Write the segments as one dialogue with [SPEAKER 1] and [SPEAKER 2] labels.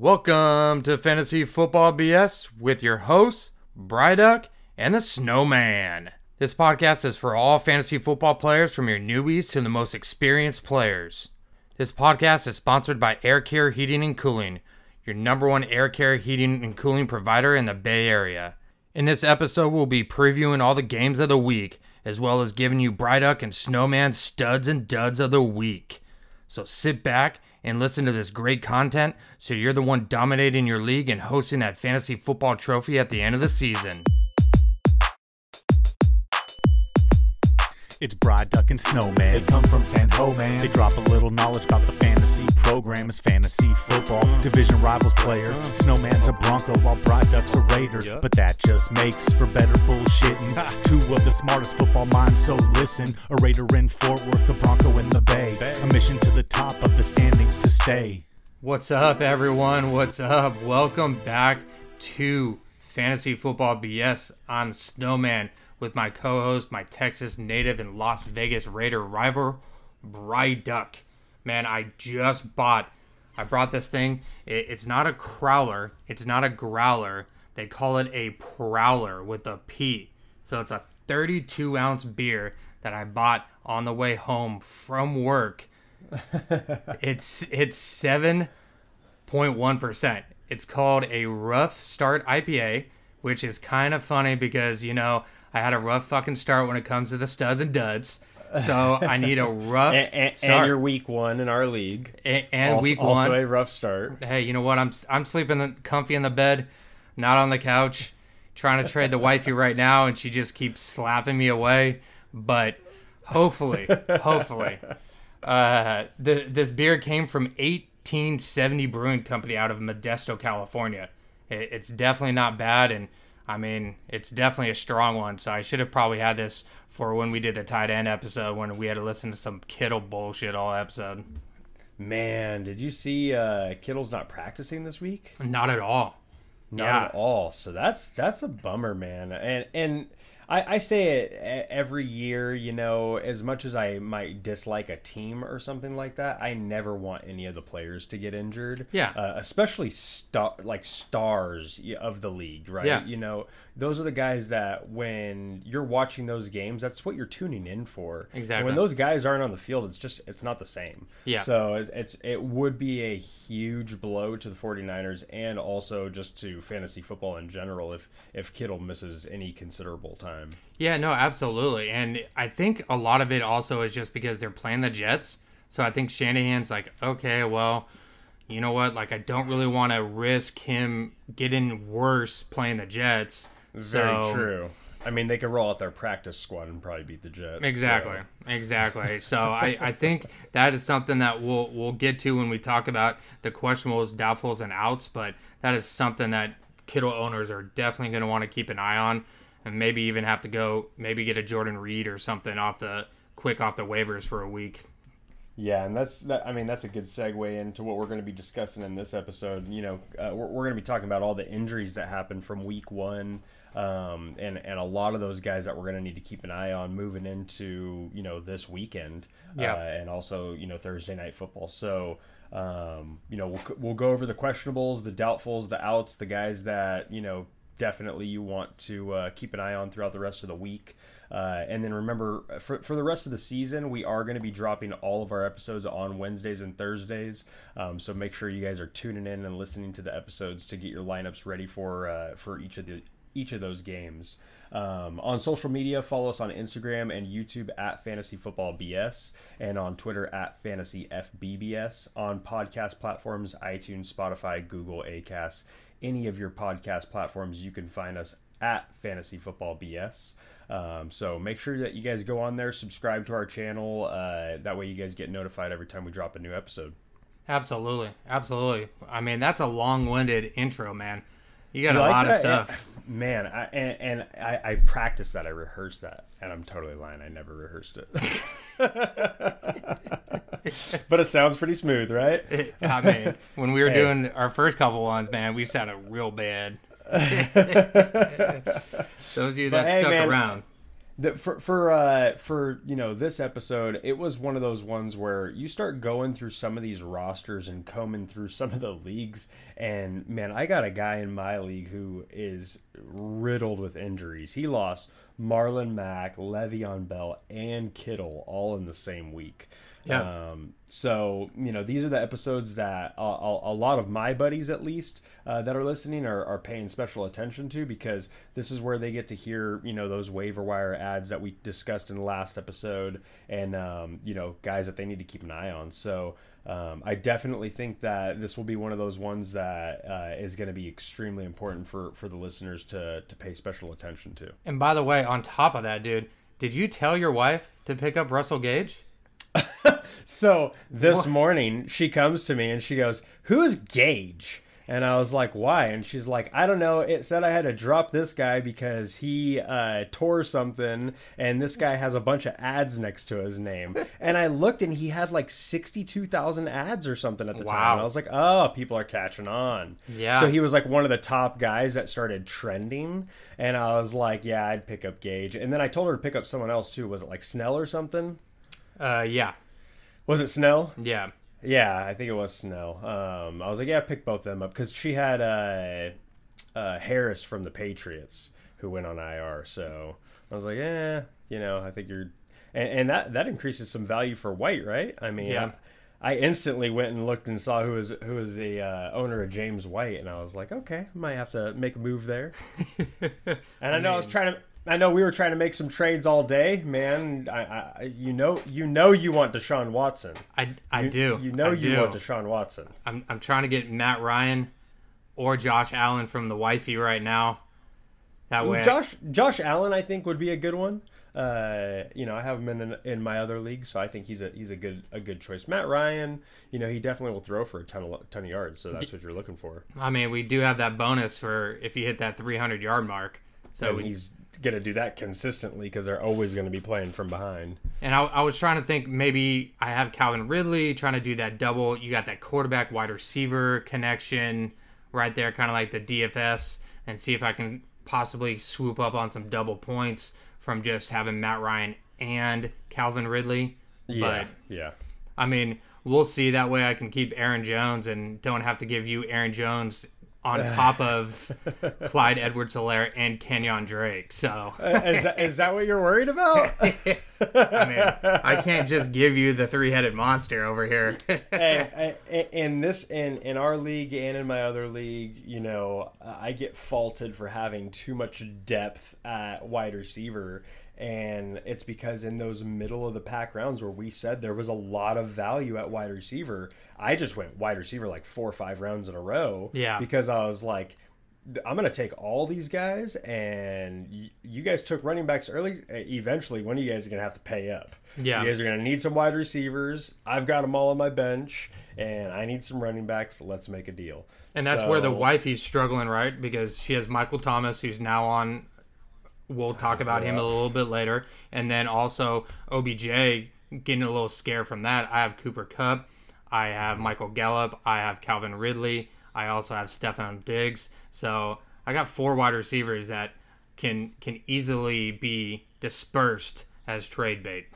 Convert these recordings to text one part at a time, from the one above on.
[SPEAKER 1] Welcome to Fantasy Football BS with your hosts, Bryduck and the Snowman. This podcast is for all fantasy football players from your newbies to the most experienced players. This podcast is sponsored by Air Care Heating and Cooling, your number one air care heating and cooling provider in the Bay Area. In this episode, we'll be previewing all the games of the week, as well as giving you Bryduck and Snowman studs and duds of the week. So sit back and listen to this great content so you're the one dominating your league and hosting that fantasy football trophy at the end of the season.
[SPEAKER 2] It's Bryduck and Snowman.
[SPEAKER 3] They come from San Ho, man.
[SPEAKER 2] They drop a little knowledge about the fantasy program. It's fantasy football. Mm. Division rivals player. Mm. Snowman's a Bronco while Bryduck's a Raider. But that just makes for better bullshitting. Two of the smartest football minds, so listen. A Raider in Fort Worth, a Bronco in the Bay. A mission to the top of the standings to stay.
[SPEAKER 1] What's up, everyone? What's up? Welcome back to Fantasy Football BS. I'm Snowman with my co host, my Texas native and Las Vegas Raider rival, Bryduck. Man, I just bought, I brought this thing. It, it's not a crowler, it's not a growler. They call it a prowler with a P. So it's a 32 ounce beer that I bought on the way home from work. it's it's seven point one percent. It's called a Rough Start IPA, which is kind of funny because, you know, I had a rough fucking start when it comes to the studs and duds. So I need a rough
[SPEAKER 4] and, and,
[SPEAKER 1] start.
[SPEAKER 4] and you're week one in our league,
[SPEAKER 1] and, and
[SPEAKER 4] also,
[SPEAKER 1] week one also
[SPEAKER 4] a rough start.
[SPEAKER 1] Hey, you know what? I'm I'm sleeping the, comfy in the bed, not on the couch, trying to trade the wifey right now, and she just keeps slapping me away. But hopefully, hopefully, uh, the this beer came from 1870 Brewing Company out of Modesto, California. It, it's definitely not bad, and I mean, it's definitely a strong one. So I should have probably had this for when we did the tight end episode when we had to listen to some Kittle bullshit all episode.
[SPEAKER 4] Man, did you see uh, Kittle's not practicing this week?
[SPEAKER 1] Not at all.
[SPEAKER 4] Not
[SPEAKER 1] Yeah.
[SPEAKER 4] at all. So that's that's a bummer, man. And and I, I say it every year. You know, as much as I might dislike a team or something like that, I never want any of the players to get injured.
[SPEAKER 1] Yeah.
[SPEAKER 4] uh, especially star like stars of the league, right?
[SPEAKER 1] Yeah.
[SPEAKER 4] You know, those are the guys that when you're watching those games, that's what you're tuning in for. And
[SPEAKER 1] Exactly.
[SPEAKER 4] when those guys aren't on the field, it's just it's not the same.
[SPEAKER 1] Yeah.
[SPEAKER 4] So it- it's it would be a huge blow to the 49ers and also just to fantasy football in general if if Kittle misses any considerable time.
[SPEAKER 1] Yeah, no, absolutely. And I think a lot of it also is just because they're playing the Jets. So I think Shanahan's like, okay, well, you know what? Like, I don't really want to risk him getting worse playing the Jets.
[SPEAKER 4] Very
[SPEAKER 1] So-
[SPEAKER 4] true. I mean, they could roll out their practice squad and probably beat the Jets.
[SPEAKER 1] Exactly.
[SPEAKER 4] so-
[SPEAKER 1] Exactly. So I, I think that is something that we'll we'll get to when we talk about the questionables, doubtfuls, and outs. But that is something that Kittle owners are definitely going to want to keep an eye on, and maybe even have to go maybe get a Jordan Reed or something off the quick off the waivers for a week.
[SPEAKER 4] Yeah, and that's that. I mean, that's a good segue into what we're going to be discussing in this episode. You know, uh, we're, we're going to be talking about all the injuries that happened from week one, um, and and a lot of those guys that we're going to need to keep an eye on moving into you know this weekend,
[SPEAKER 1] Yeah.
[SPEAKER 4] uh, and also you know Thursday night football. So. Um, you know, we'll, we'll go over the questionables, the doubtfuls, the outs, the guys that you know definitely you want to uh, keep an eye on throughout the rest of the week. Uh, and then remember, for, for the rest of the season, we are going to be dropping all of our episodes on Wednesdays and Thursdays. Um, so make sure you guys are tuning in and listening to the episodes to get your lineups ready for uh, for each of the each of those games. Um, on social media, follow us on Instagram and YouTube at Fantasy Football BS, and on Twitter at Fantasy FBBS. On podcast platforms, iTunes, Spotify, Google, Acast, any of your podcast platforms, you can find us at Fantasy Football BS. Um, so make sure that you guys go on there, subscribe to our channel. Uh, that way, you guys get notified every time we drop a new episode.
[SPEAKER 1] Absolutely, absolutely. I mean, that's a long-winded intro, man. You got
[SPEAKER 4] You
[SPEAKER 1] a
[SPEAKER 4] like
[SPEAKER 1] lot of
[SPEAKER 4] that?
[SPEAKER 1] stuff.
[SPEAKER 4] Man, I, and, and I, I practiced that. I rehearsed that, and I'm totally lying. I never rehearsed it. but it sounds pretty smooth, right?
[SPEAKER 1] I mean, when we were
[SPEAKER 4] Hey.
[SPEAKER 1] doing our first couple ones, man, we sounded real bad. Those of you that
[SPEAKER 4] But hey,
[SPEAKER 1] stuck
[SPEAKER 4] man,
[SPEAKER 1] around.
[SPEAKER 4] The, for for uh, for you know this episode, it was one of those ones where you start going through some of these rosters and combing through some of the leagues, and man, I got a guy in my league who is riddled with injuries. He lost Marlon Mack, Le'Veon Bell, and Kittle all in the same week.
[SPEAKER 1] Yeah.
[SPEAKER 4] Um, so you know these are the episodes that a, a, a lot of my buddies, at least, uh, that are listening, are, are paying special attention to because this is where they get to hear you know those waiver wire ads that we discussed in the last episode, and um, you know guys that they need to keep an eye on. So. Um, I definitely think that this will be one of those ones that uh, is going to be extremely important for, for the listeners to, to pay special attention to.
[SPEAKER 1] And by the way, on top of that, dude, did you tell your wife to pick up Russell Gage?
[SPEAKER 4] So this morning she comes to me and she goes, "Who's Gage?" And I was like, "Why?" And she's like, "I don't know. It said I had to drop this guy because he uh, tore something, and this guy has a bunch of ads next to his name." And I looked, and he had like sixty-two thousand ads or something at the time. And I was like, "Oh, people are catching on."
[SPEAKER 1] Yeah.
[SPEAKER 4] So he was like one of the top guys that started trending, and I was like, "Yeah, I'd pick up Gage." And then I told her to pick up someone else too. Was it like Snell or something?
[SPEAKER 1] Uh, yeah,
[SPEAKER 4] Was it Snell?
[SPEAKER 1] yeah.
[SPEAKER 4] Yeah, I think it was Snell. Um, I was like, yeah, pick both of them up because she had uh, uh, Harris from the Patriots who went on IR. So I was like, yeah, you know, I think you're, and, and that that increases some value for White, right? I mean,
[SPEAKER 1] Yeah.
[SPEAKER 4] I, I instantly went and looked and saw who was who was the uh, owner of James White, and I was like, okay, I might have to make a move there. and I know I was trying to. I know we were trying to make some trades all day, man. I, I you know, you know, you want Deshaun Watson.
[SPEAKER 1] I, I
[SPEAKER 4] You-
[SPEAKER 1] do.
[SPEAKER 4] You know
[SPEAKER 1] I
[SPEAKER 4] you
[SPEAKER 1] do.
[SPEAKER 4] want Deshaun Watson.
[SPEAKER 1] I'm, I'm trying to get Matt Ryan or Josh Allen from the wifey right now. That way,
[SPEAKER 4] Josh Josh Allen, I think, would be a good one. Uh, you know, I have him in in my other league, so I think he's a he's a good a good choice. Matt Ryan, you know, he definitely will throw for a ton of ton of yards, so that's what you're looking for.
[SPEAKER 1] I mean, we do have that bonus for if you hit that 300 yard mark. So we,
[SPEAKER 4] he's gonna do that consistently because they're always going to be playing from behind.
[SPEAKER 1] And I, I was trying to think maybe I have Calvin Ridley trying to do that double. You got that quarterback wide receiver connection right there, kind of like the DFS, and see if I can possibly swoop up on some double points from just having Matt Ryan and Calvin Ridley.
[SPEAKER 4] Yeah,
[SPEAKER 1] But
[SPEAKER 4] yeah.
[SPEAKER 1] I mean, we'll see. That way I can keep Aaron Jones and don't have to give you Aaron Jones on top of Clyde Edwards Helaire and Kenyon Drake. So.
[SPEAKER 4] Uh, is that is that what you're worried about?
[SPEAKER 1] I mean, I can't just give you the three-headed monster over here.
[SPEAKER 4] hey, I- in this in in our league and in my other league, you know, I get faulted for having too much depth at wide receiver, and it's because in those middle of the pack rounds where we said there was a lot of value at wide receiver, I just went wide receiver like four or five rounds in a row.
[SPEAKER 1] Yeah.
[SPEAKER 4] because I was like. I'm gonna take all these guys, and y- you guys took running backs early. Uh, Eventually, one of you guys are gonna have to pay up.
[SPEAKER 1] Yeah.
[SPEAKER 4] you guys are gonna need some wide receivers. I've got them all on my bench, and I need some running backs. Let's make a deal.
[SPEAKER 1] And that's where the
[SPEAKER 4] wife
[SPEAKER 1] wifey's struggling, right? Because she has Michael Thomas, who's now on. We'll talk about him a little bit later, and then also OBJ getting a little scare from that. I have Cooper Kupp, I have Michael Gallup, I have Calvin Ridley, I also have Stefon Diggs. So I got four wide receivers that can can easily be dispersed as trade bait.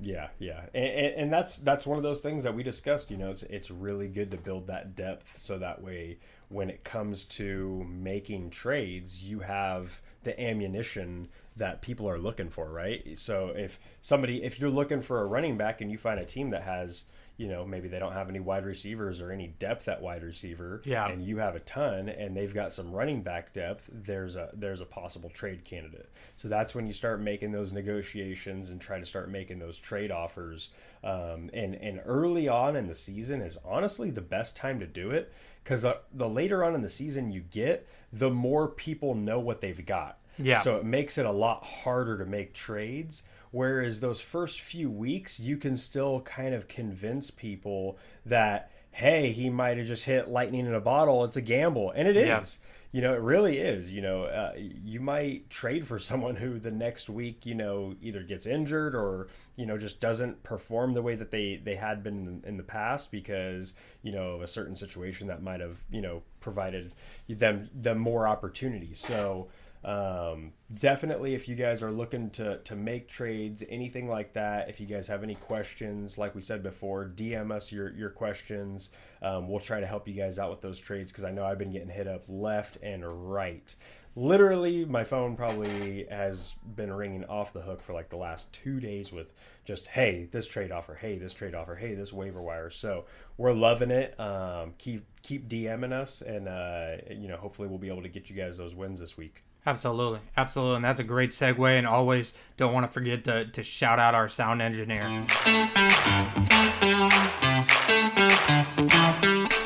[SPEAKER 4] Yeah, yeah, and, and, and that's that's one of those things that we discussed. You know, it's it's really good to build that depth so that way when it comes to making trades, you have the ammunition that people are looking for, right? So if somebody if you're looking for a running back and you find a team that has you know maybe they don't have any wide receivers or any depth at wide receiver
[SPEAKER 1] Yeah.
[SPEAKER 4] and you have a ton and they've got some running back depth there's a there's a possible trade candidate so that's when you start making those negotiations and try to start making those trade offers um, and and early on in the season is honestly the best time to do it because the, the later on in the season you get the more people know what they've got
[SPEAKER 1] Yeah.
[SPEAKER 4] so it makes it a lot harder to make trades. Whereas those first few weeks, you can still kind of convince people that, hey, he might have just hit lightning in a bottle. It's a gamble. And it is.
[SPEAKER 1] Yeah.
[SPEAKER 4] You know, it really is. You know, uh, you might trade for someone who the next week, you know, either gets injured or, you know, just doesn't perform the way that they, they had been in, the past because, you know, of a certain situation that might have, you know, provided them, them more opportunities. So, um, definitely, if you guys are looking to to make trades, anything like that, if you guys have any questions, like we said before, DM us your your questions. Um, we'll try to help you guys out with those trades because I know I've been getting hit up left and right. Literally, my phone probably has been ringing off the hook for like the last two days with just, hey, this trade offer, hey, this trade offer, hey, this waiver wire. So we're loving it. Um, keep keep DMing us, and uh, you know, hopefully, we'll be able to get you guys those wins this week.
[SPEAKER 1] Absolutely, absolutely, and that's a great segue. And always don't want to forget to to shout out our sound engineer.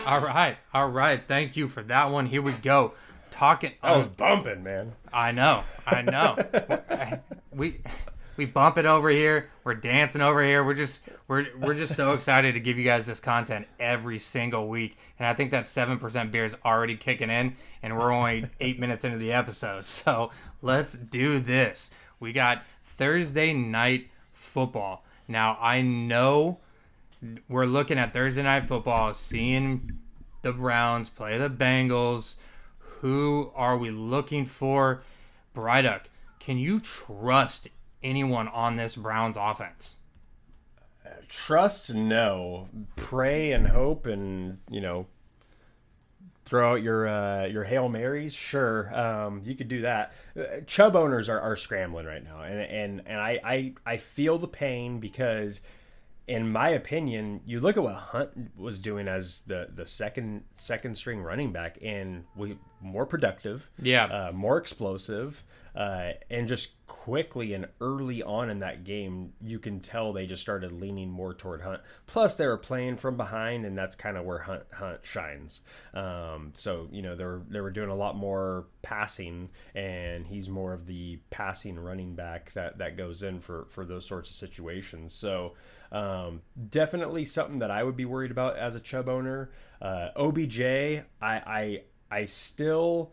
[SPEAKER 1] All right, all right. Thank you for that one. Here we go. Talking.
[SPEAKER 4] I was bumping, man.
[SPEAKER 1] I know, I know. we we bump it over here. We're dancing over here. We're just we're we're just so excited to give you guys this content every single week. And I think that seven percent beer is already kicking in, and we're only eight minutes into the episode. So let's do this. We got Thursday night football. Now I know we're looking at Thursday night football, seeing the Browns play the Bengals. Who are we looking for? Bryduck, can you trust anyone on this Browns offense?
[SPEAKER 4] Trust, no. Pray and hope, and you know, throw out your uh, your hail marys. Sure, um, you could do that. Chubb owners are, are scrambling right now, and and and I, I I feel the pain because in my opinion, you look at what Hunt was doing as the the second second string running back, and we more productive,
[SPEAKER 1] yeah,
[SPEAKER 4] uh, more explosive, uh, and just quickly and early on in that game, you can tell they just started leaning more toward Hunt. Plus, they were playing from behind, and that's kind of where Hunt Hunt shines. Um, so you know they were they were doing a lot more passing, and he's more of the passing running back that that goes in for for those sorts of situations. So. Um, definitely something that I would be worried about as a Chubb owner. Uh, OBJ, I, I, I still,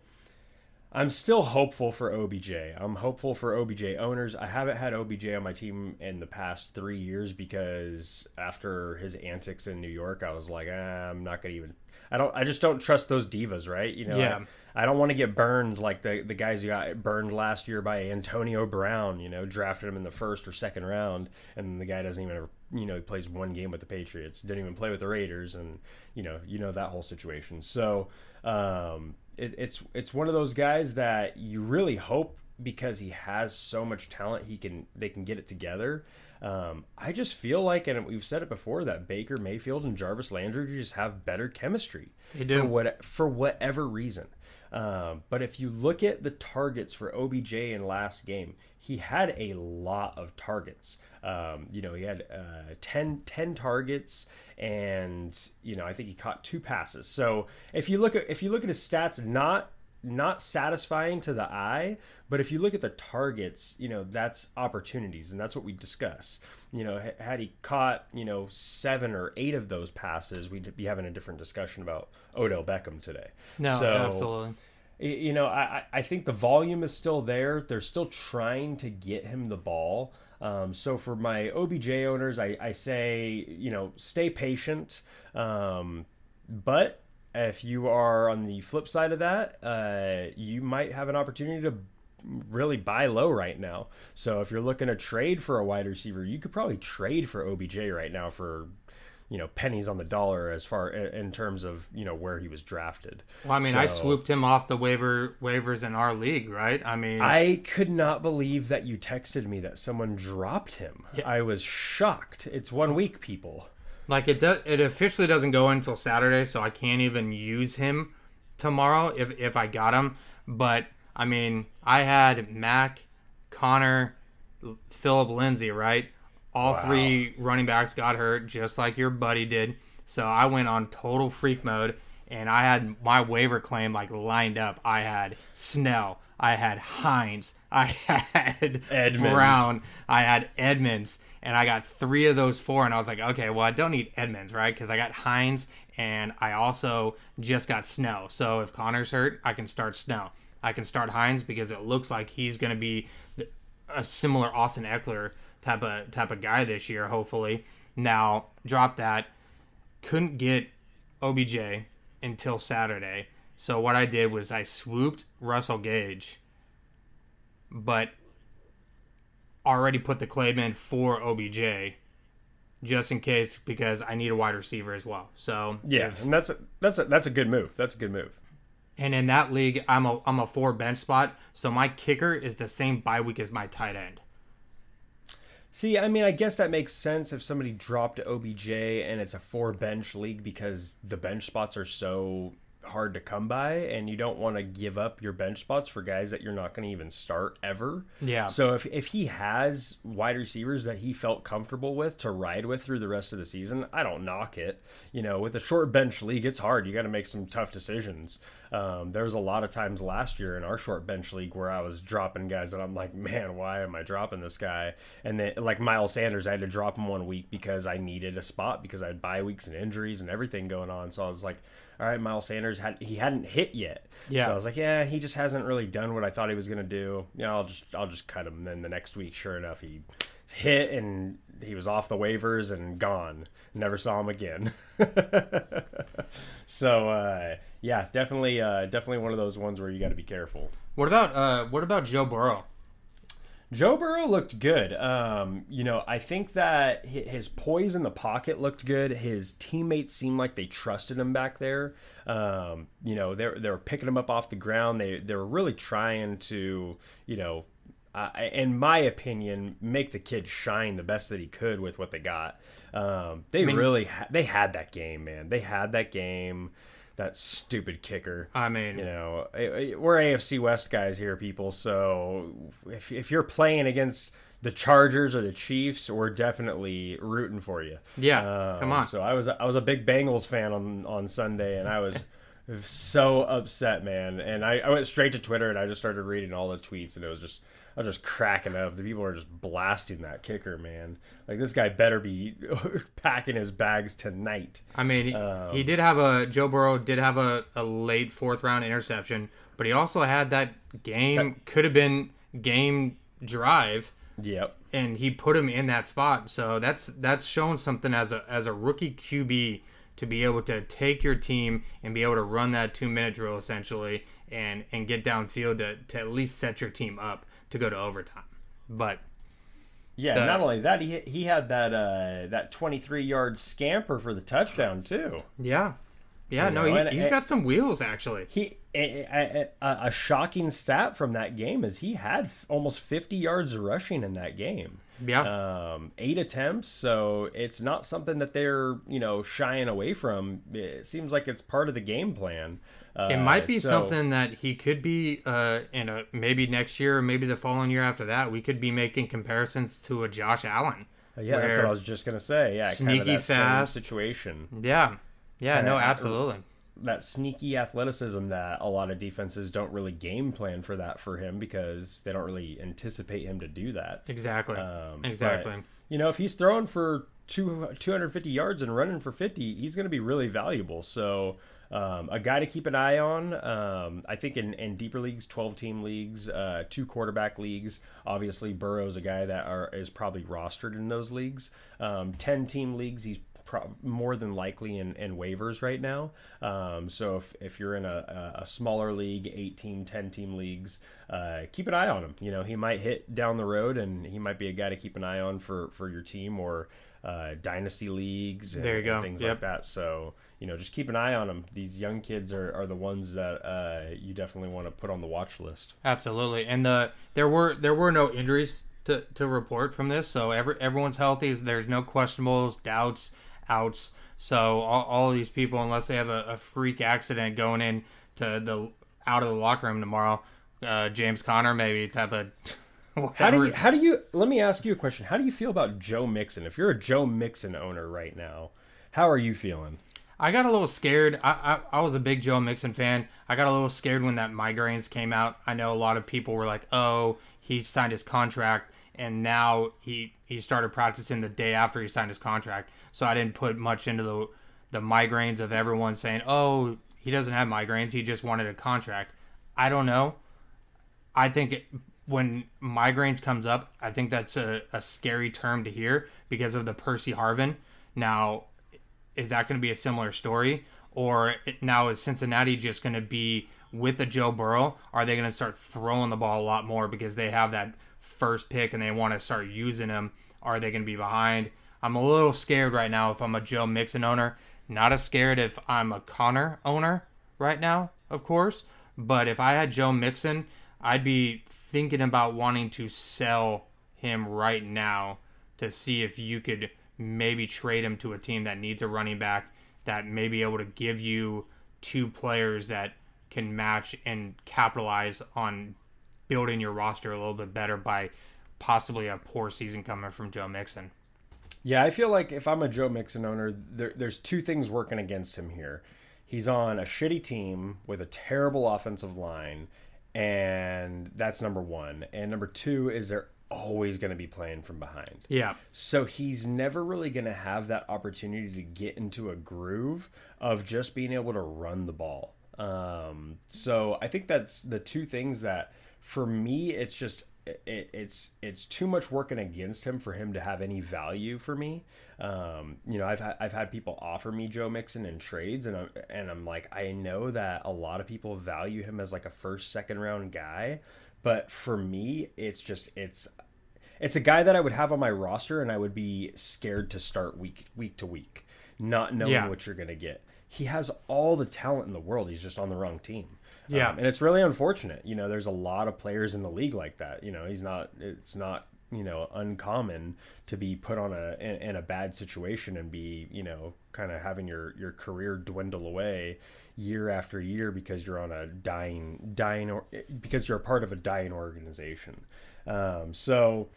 [SPEAKER 4] I'm still hopeful for OBJ. I'm hopeful for OBJ owners. I haven't had OBJ on my team in the past three years because after his antics in New York, I was like, eh, I'm not gonna even. I don't. I just don't trust those divas, right? You know.
[SPEAKER 1] Yeah.
[SPEAKER 4] I, I don't want to get burned like the the guys who got burned last year by Antonio Brown. You know, drafted him in the first or second round, and the guy doesn't even ever, you know, he plays one game with the Patriots, didn't even play with the Raiders, and you know, you know that whole situation. So um, it, it's it's one of those guys that you really hope because he has so much talent, he can they can get it together. Um, I just feel like, and we've said it before, that Baker Mayfield and Jarvis Landry just have better chemistry.
[SPEAKER 1] They do.
[SPEAKER 4] For, what, for whatever reason. Um, but if you look at the targets for OBJ in last game, he had a lot of targets. Um, you know, he had uh, 10, 10 targets, and you know, I think he caught two passes. So if you look at if you look at his stats, not not satisfying to the eye, but if you look at the targets, you know, that's opportunities, and that's what we discuss. You know, had he caught, you know, seven or eight of those passes, we'd be having a different discussion about Odell Beckham today.
[SPEAKER 1] No,
[SPEAKER 4] so,
[SPEAKER 1] absolutely.
[SPEAKER 4] You know, I, I think the volume is still there. They're still trying to get him the ball. Um, so for my OBJ owners, I, I say, you know, stay patient. Um, but if you are on the flip side of that, uh, you might have an opportunity to really buy low right now. So if you're looking to trade for a wide receiver, you could probably trade for OBJ right now for you know pennies on the dollar as far in terms of you know where he was drafted.
[SPEAKER 1] Well, I mean,
[SPEAKER 4] so,
[SPEAKER 1] I swooped him off the waiver waivers in our league, right? I mean,
[SPEAKER 4] I could not believe that you texted me that someone dropped him.
[SPEAKER 1] Yeah.
[SPEAKER 4] I was shocked. It's one week, people.
[SPEAKER 1] Like it does. It officially doesn't go until Saturday, so I can't even use him tomorrow if if I got him. But I mean, I had Mack, Conner, Philip Lindsay, right? All
[SPEAKER 4] Wow.
[SPEAKER 1] three running backs got hurt, just like your buddy did. So I went on total freak mode, and I had my waiver claim like lined up. I had Snell, I had Hines, I had
[SPEAKER 4] Edmonds.
[SPEAKER 1] Brown, I had Edmonds, and I got three of those four, and I was like, okay, well, I don't need Edmonds, right? Because I got Hines, and I also just got Snow. So if Conner's hurt, I can start Snow. I can start Hines because it looks like he's going to be a similar Austin Ekeler type of type of guy this year, hopefully. Now, drop that. Couldn't get OBJ until Saturday. So what I did was I swooped Russell Gage but already put the claim in for OBJ just in case because I need a wide receiver as well. So
[SPEAKER 4] Yeah,
[SPEAKER 1] if-
[SPEAKER 4] and that's a, that's a, that's a good move. That's a good move.
[SPEAKER 1] and in that league, I'm a I'm a four bench spot, so my kicker is the same bye week as my tight end.
[SPEAKER 4] See, I mean, I guess that makes sense if somebody dropped OBJ and it's a four bench league because the bench spots are so hard to come by and you don't want to give up your bench spots for guys that you're not going to even start ever.
[SPEAKER 1] Yeah.
[SPEAKER 4] So if, if he has wide receivers that he felt comfortable with to ride with through the rest of the season, I don't knock it. You know, with a short bench league, it's hard. You got to make some tough decisions. Um, there was a lot of times last year in our short bench league where I was dropping guys and I'm like, man, why am I dropping this guy? And then like Miles Sanders, I had to drop him one week because I needed a spot because I had bye weeks and injuries and everything going on. So I was like, all right, Miles Sanders had he hadn't hit yet.
[SPEAKER 1] Yeah.
[SPEAKER 4] So I was like, yeah, he just hasn't really done what I thought he was gonna do. Yeah, I'll just I'll just cut him. then the next week, sure enough, he hit and he was off the waivers and gone. Never saw him again. so uh, yeah, definitely uh, definitely one of those ones where you got to be careful.
[SPEAKER 1] What about uh what about Joe Burrow?
[SPEAKER 4] Joe Burrow looked good. Um, you know, I think that his poise in the pocket looked good. His teammates seemed like they trusted him back there. Um, you know, they they were picking him up off the ground. They they were really trying to, you know, uh, in my opinion, make the kid shine the best that he could with what they got. Um, they
[SPEAKER 1] mean-
[SPEAKER 4] really ha- they had that game, man. They had that game. That stupid kicker.
[SPEAKER 1] I mean,
[SPEAKER 4] You know, we're AFC West guys here, people. So if, if you're playing against the Chargers or the Chiefs, we're definitely rooting for you.
[SPEAKER 1] Yeah,
[SPEAKER 4] Um,
[SPEAKER 1] come on.
[SPEAKER 4] So I was I was a big Bengals fan on on Sunday, and I was so upset, man. And I, I went straight to Twitter and I just started reading all the tweets, and it was just I was just cracking up. The people are just blasting that kicker, man. Like this guy better be packing his bags tonight.
[SPEAKER 1] I mean, he,
[SPEAKER 4] Um,
[SPEAKER 1] he did have a Joe Burrow did have a, a late fourth round interception, but he also had that game could have been game drive,
[SPEAKER 4] Yep.
[SPEAKER 1] and he put him in that spot. So that's that's showing something as a as a rookie QB to be able to take your team and be able to run that two minute drill essentially and and get downfield to, to at least set your team up to go to overtime. But
[SPEAKER 4] Yeah,
[SPEAKER 1] The-
[SPEAKER 4] not only that, he he had that uh, that 23 yard scamper for the touchdown too.
[SPEAKER 1] yeah, yeah,
[SPEAKER 4] You
[SPEAKER 1] no,
[SPEAKER 4] know,
[SPEAKER 1] he,
[SPEAKER 4] and-
[SPEAKER 1] got some wheels actually.
[SPEAKER 4] He a, a, a, a shocking stat from that game is he had f- almost 50 yards rushing in that game.
[SPEAKER 1] Yeah.
[SPEAKER 4] Um, eight attempts, so it's not something that they're you know shying away from. It seems like it's part of the game plan. Uh,
[SPEAKER 1] It might be
[SPEAKER 4] so-
[SPEAKER 1] something that he could be uh, in a maybe next year, or maybe the following year after that. We could be making comparisons to a Josh Allen.
[SPEAKER 4] Yeah, that's what I was just gonna say. Yeah, kind
[SPEAKER 1] Sneaky
[SPEAKER 4] of that same
[SPEAKER 1] fast.
[SPEAKER 4] situation.
[SPEAKER 1] Yeah, yeah, no,
[SPEAKER 4] Kinda-
[SPEAKER 1] absolutely.
[SPEAKER 4] that sneaky athleticism that a lot of defenses don't really game plan for that for him because they don't really anticipate him to do that.
[SPEAKER 1] Exactly,
[SPEAKER 4] Um,
[SPEAKER 1] exactly.
[SPEAKER 4] but, you know, if he's throwing for two, 250 yards and running for 50, he's going to be really valuable. So, um, a guy to keep an eye on. Um, I think in, in deeper leagues, 12 team leagues, uh, two quarterback leagues, obviously Burrow's a guy that are, is probably rostered in those leagues. Um, 10 team leagues, he's pro- more than likely in, in waivers right now. Um, so if, if you're in a, a, smaller league, 8 team, 10 team leagues, uh, keep an eye on him. You know, he might hit down the road and he might be a guy to keep an eye on for, for your team or uh, dynasty leagues and,
[SPEAKER 1] There you go.
[SPEAKER 4] things
[SPEAKER 1] Yep.
[SPEAKER 4] like that. So, you know, just keep an eye on them. These young kids are, are the ones that uh, you definitely want to put on the watch list.
[SPEAKER 1] Absolutely, and the there were there were no injuries to, to report from this, so every everyone's healthy. There's no questionables, doubts, outs. So all, all these people, unless they have a, a freak accident going in to the out of the locker room tomorrow, uh, James Conner maybe type of.
[SPEAKER 4] How do you, how do you, let me ask you a question. How do you feel about Joe Mixon? If you're a Joe Mixon owner right now, how are you feeling?
[SPEAKER 1] I got a little scared. I, I I was a big Joe Mixon fan. I got a little scared when that migraines came out. I know a lot of people were like, "Oh, he signed his contract, and now he he started practicing the day after he signed his contract." So I didn't put much into the the migraines of everyone saying, "Oh, he doesn't have migraines. He just wanted a contract." I don't know. I think it, when migraines comes up, I think that's a, a scary term to hear because of the Percy Harvin. Now, is that going to be a similar story Or now is Cincinnati just going to be with the Joe Burrow? Are they going to start throwing the ball a lot more because they have that first pick and they want to start using him? Are they going to be behind? I'm a little scared right now if I'm a Joe Mixon owner. Not as scared if I'm a Conner owner right now, of course. But if I had Joe Mixon, I'd be thinking about wanting to sell him right now to see if you could maybe trade him to a team that needs a running back that may be able to give you two players that can match and capitalize on building your roster a little bit better by possibly a poor season coming from Joe Mixon.
[SPEAKER 4] Yeah, I feel like if I'm a Joe Mixon owner, there, there's two things working against him here. He's on a shitty team with a terrible offensive line, and that's number one. And number two is they're always going to be playing from behind.
[SPEAKER 1] Yeah.
[SPEAKER 4] So he's never really going to have that opportunity to get into a groove of just being able to run the ball. Um, so I think that's the two things that for me, it's just it, it's it's too much working against him for him to have any value for me. Um, you know, I've had I've had people offer me Joe Mixon in trades, and I'm and I'm like, I know that a lot of people value him as like a first second round guy, but for me, it's just it's it's a guy that I would have on my roster, and I would be scared to start week week to week, not knowing
[SPEAKER 1] Yeah.
[SPEAKER 4] what you're gonna get. He has all the talent in the world. He's just on the wrong team.
[SPEAKER 1] Yeah.
[SPEAKER 4] Um, and it's really unfortunate. You know, there's a lot of players in the league like that. You know, he's not. It's not. You know, uncommon to be put on a in, in a bad situation and be you know kind of having your your career dwindle away year after year because you're on a dying dying or because you're a part of a dying organization. Um, so.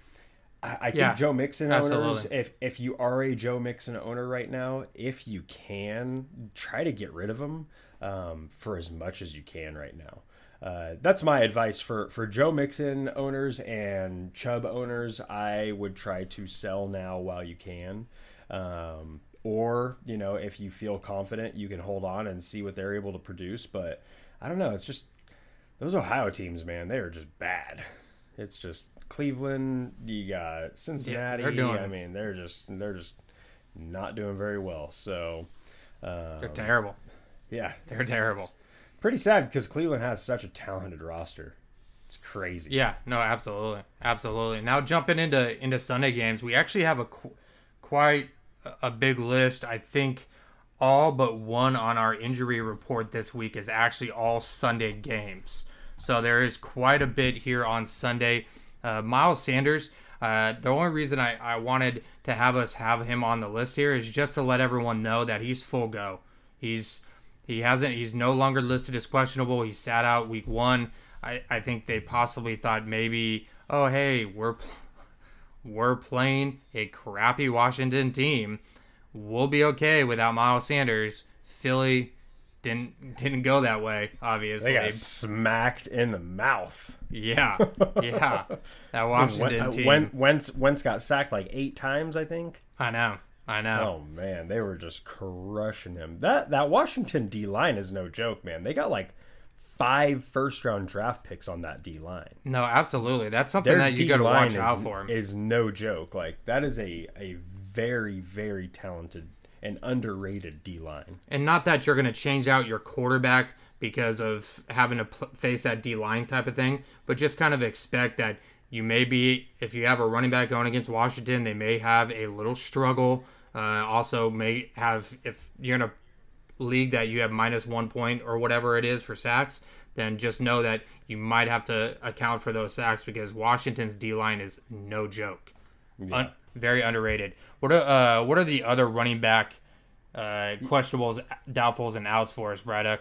[SPEAKER 4] I, I think
[SPEAKER 1] Yeah,
[SPEAKER 4] Joe Mixon owners, if if you are a Joe Mixon owner right now, if you can, try to get rid of him um, for as much as you can right now. Uh, that's my advice for for Joe Mixon owners and Chubb owners. I would try to sell now while you can, um, or you know if you feel confident, you can hold on and see what they're able to produce. But I don't know. It's just those Ohio teams, man. They are just bad. It's just Cleveland. You got Cincinnati.
[SPEAKER 1] they're doing-
[SPEAKER 4] I mean, they're just they're just not doing very well. So. Um,
[SPEAKER 1] They're terrible.
[SPEAKER 4] yeah,
[SPEAKER 1] They're terrible.
[SPEAKER 4] Pretty sad because Cleveland has such a talented roster. It's crazy.
[SPEAKER 1] Yeah, no, absolutely, absolutely. Now jumping into into Sunday games, we actually have a qu- quite a- a big list. I think all but one on our injury report this week is actually all Sunday games. So there is quite a bit here on Sunday. Uh, Miles Sanders. Uh, the only reason I, I wanted to have us have him on the list here is just to let everyone know that he's full go. He's he hasn't he's no longer listed as questionable. He sat out week one. I, I think they possibly thought maybe, oh hey, we're we're playing a crappy Washington team. We'll be okay without Miles Sanders. Philly didn't didn't go that way, obviously.
[SPEAKER 4] They got smacked in the mouth.
[SPEAKER 1] Yeah, yeah. That Washington
[SPEAKER 4] Wen- uh,
[SPEAKER 1] team.
[SPEAKER 4] Wen- Wentz, Wentz got sacked like eight times, I think.
[SPEAKER 1] I know, I know.
[SPEAKER 4] Oh man, they were just crushing him. That that Washington D line is no joke, man. They got like five first round draft picks on that D line.
[SPEAKER 1] No, absolutely. That's something
[SPEAKER 4] Their
[SPEAKER 1] that you got to watch
[SPEAKER 4] is,
[SPEAKER 1] out for.
[SPEAKER 4] is no joke. Like that is a a very very talented and underrated D line.
[SPEAKER 1] and not that you're going to change out your quarterback because of having to pl- face that D line type of thing, but just kind of expect that you may be, if you have a running back going against Washington, they may have a little struggle. Uh, also, may have, if you're in a league that you have minus one point or whatever it is for sacks, then just know that you might have to account for those sacks because Washington's D line is no joke. Un- very underrated. What are uh, what are the other running back uh, questionables, doubtfuls, and outs for us, Bryduck?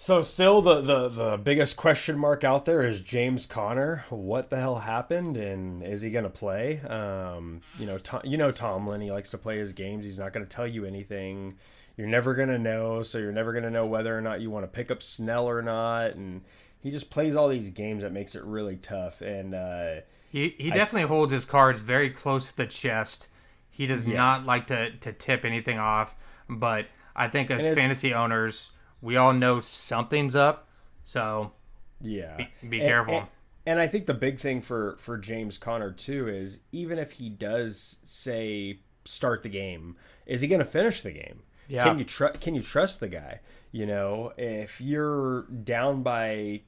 [SPEAKER 4] So still the, the the biggest question mark out there is James Conner. What the hell happened, and is he going to play? Um, you know, Tom, you know Tomlin. He likes to play his games. He's not going to tell you anything. You're never going to know. So you're never going to know whether or not you want to pick up Snell or not. And he just plays all these games that makes it really tough. And uh,
[SPEAKER 1] He he definitely holds his cards very close to the chest. He does not like to, to tip anything off, but I think as fantasy owners, we all know something's up. So
[SPEAKER 4] Yeah.
[SPEAKER 1] be
[SPEAKER 4] And-
[SPEAKER 1] careful.
[SPEAKER 4] And, and I think the big thing for for James Conner too is even if he does say start the game, is he going to finish the game?
[SPEAKER 1] Yeah.
[SPEAKER 4] Can you trust can you trust the guy? You know, if you're down by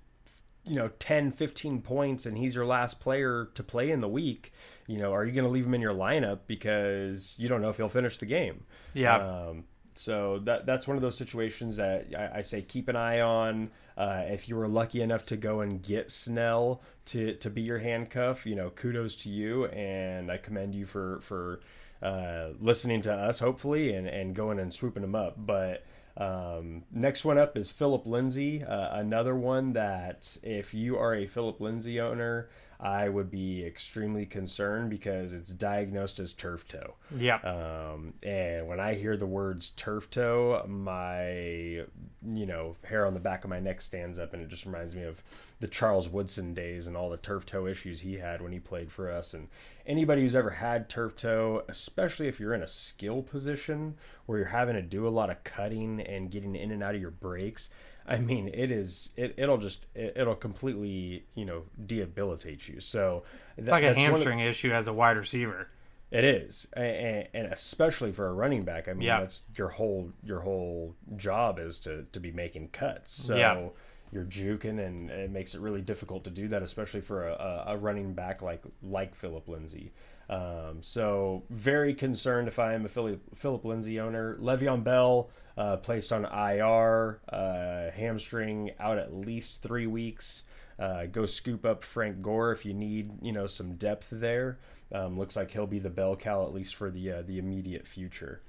[SPEAKER 4] you know 10 15 points and he's your last player to play in the week you know are you going to leave him in your lineup because you don't know if he'll finish the game
[SPEAKER 1] Yeah.
[SPEAKER 4] um, so that that's one of those situations that I, I say keep an eye on. Uh, if you were lucky enough to go and get Snell to, to be your handcuff, you know, kudos to you, and I commend you for for uh, listening to us, hopefully, and and going and swooping them up. But um, next one up is Philip Lindsay, uh, another one that if you are a Philip Lindsay owner, I would be extremely concerned because it's diagnosed as turf toe.
[SPEAKER 1] yeah.
[SPEAKER 4] Um, and when I hear the words turf toe, my you know hair on the back of my neck stands up, and it just reminds me of the Charles Woodson days and all the turf toe issues he had when he played for us. And anybody who's ever had turf toe, especially if you're in a skill position where you're having to do a lot of cutting and getting in and out of your breaks. I mean, it is it, it'll just it, it'll completely you know debilitate you. So
[SPEAKER 1] it's like a hamstring issue as a wide receiver.
[SPEAKER 4] it is, and, and especially for a running back. I mean,
[SPEAKER 1] Yeah.
[SPEAKER 4] that's your whole your whole job is to to be making cuts. So
[SPEAKER 1] Yeah.
[SPEAKER 4] you're juking, and it makes it really difficult to do that, especially for a, a, a running back like like Philip Lindsay. Um, so very concerned if I am a Philip Philip Lindsay owner. Le'Veon Bell uh, placed on IR, uh, hamstring out at least three weeks. Uh, go scoop up Frank Gore if you need, you know, some depth there. Um, looks like he'll be the bell cow at least for the uh, the immediate future.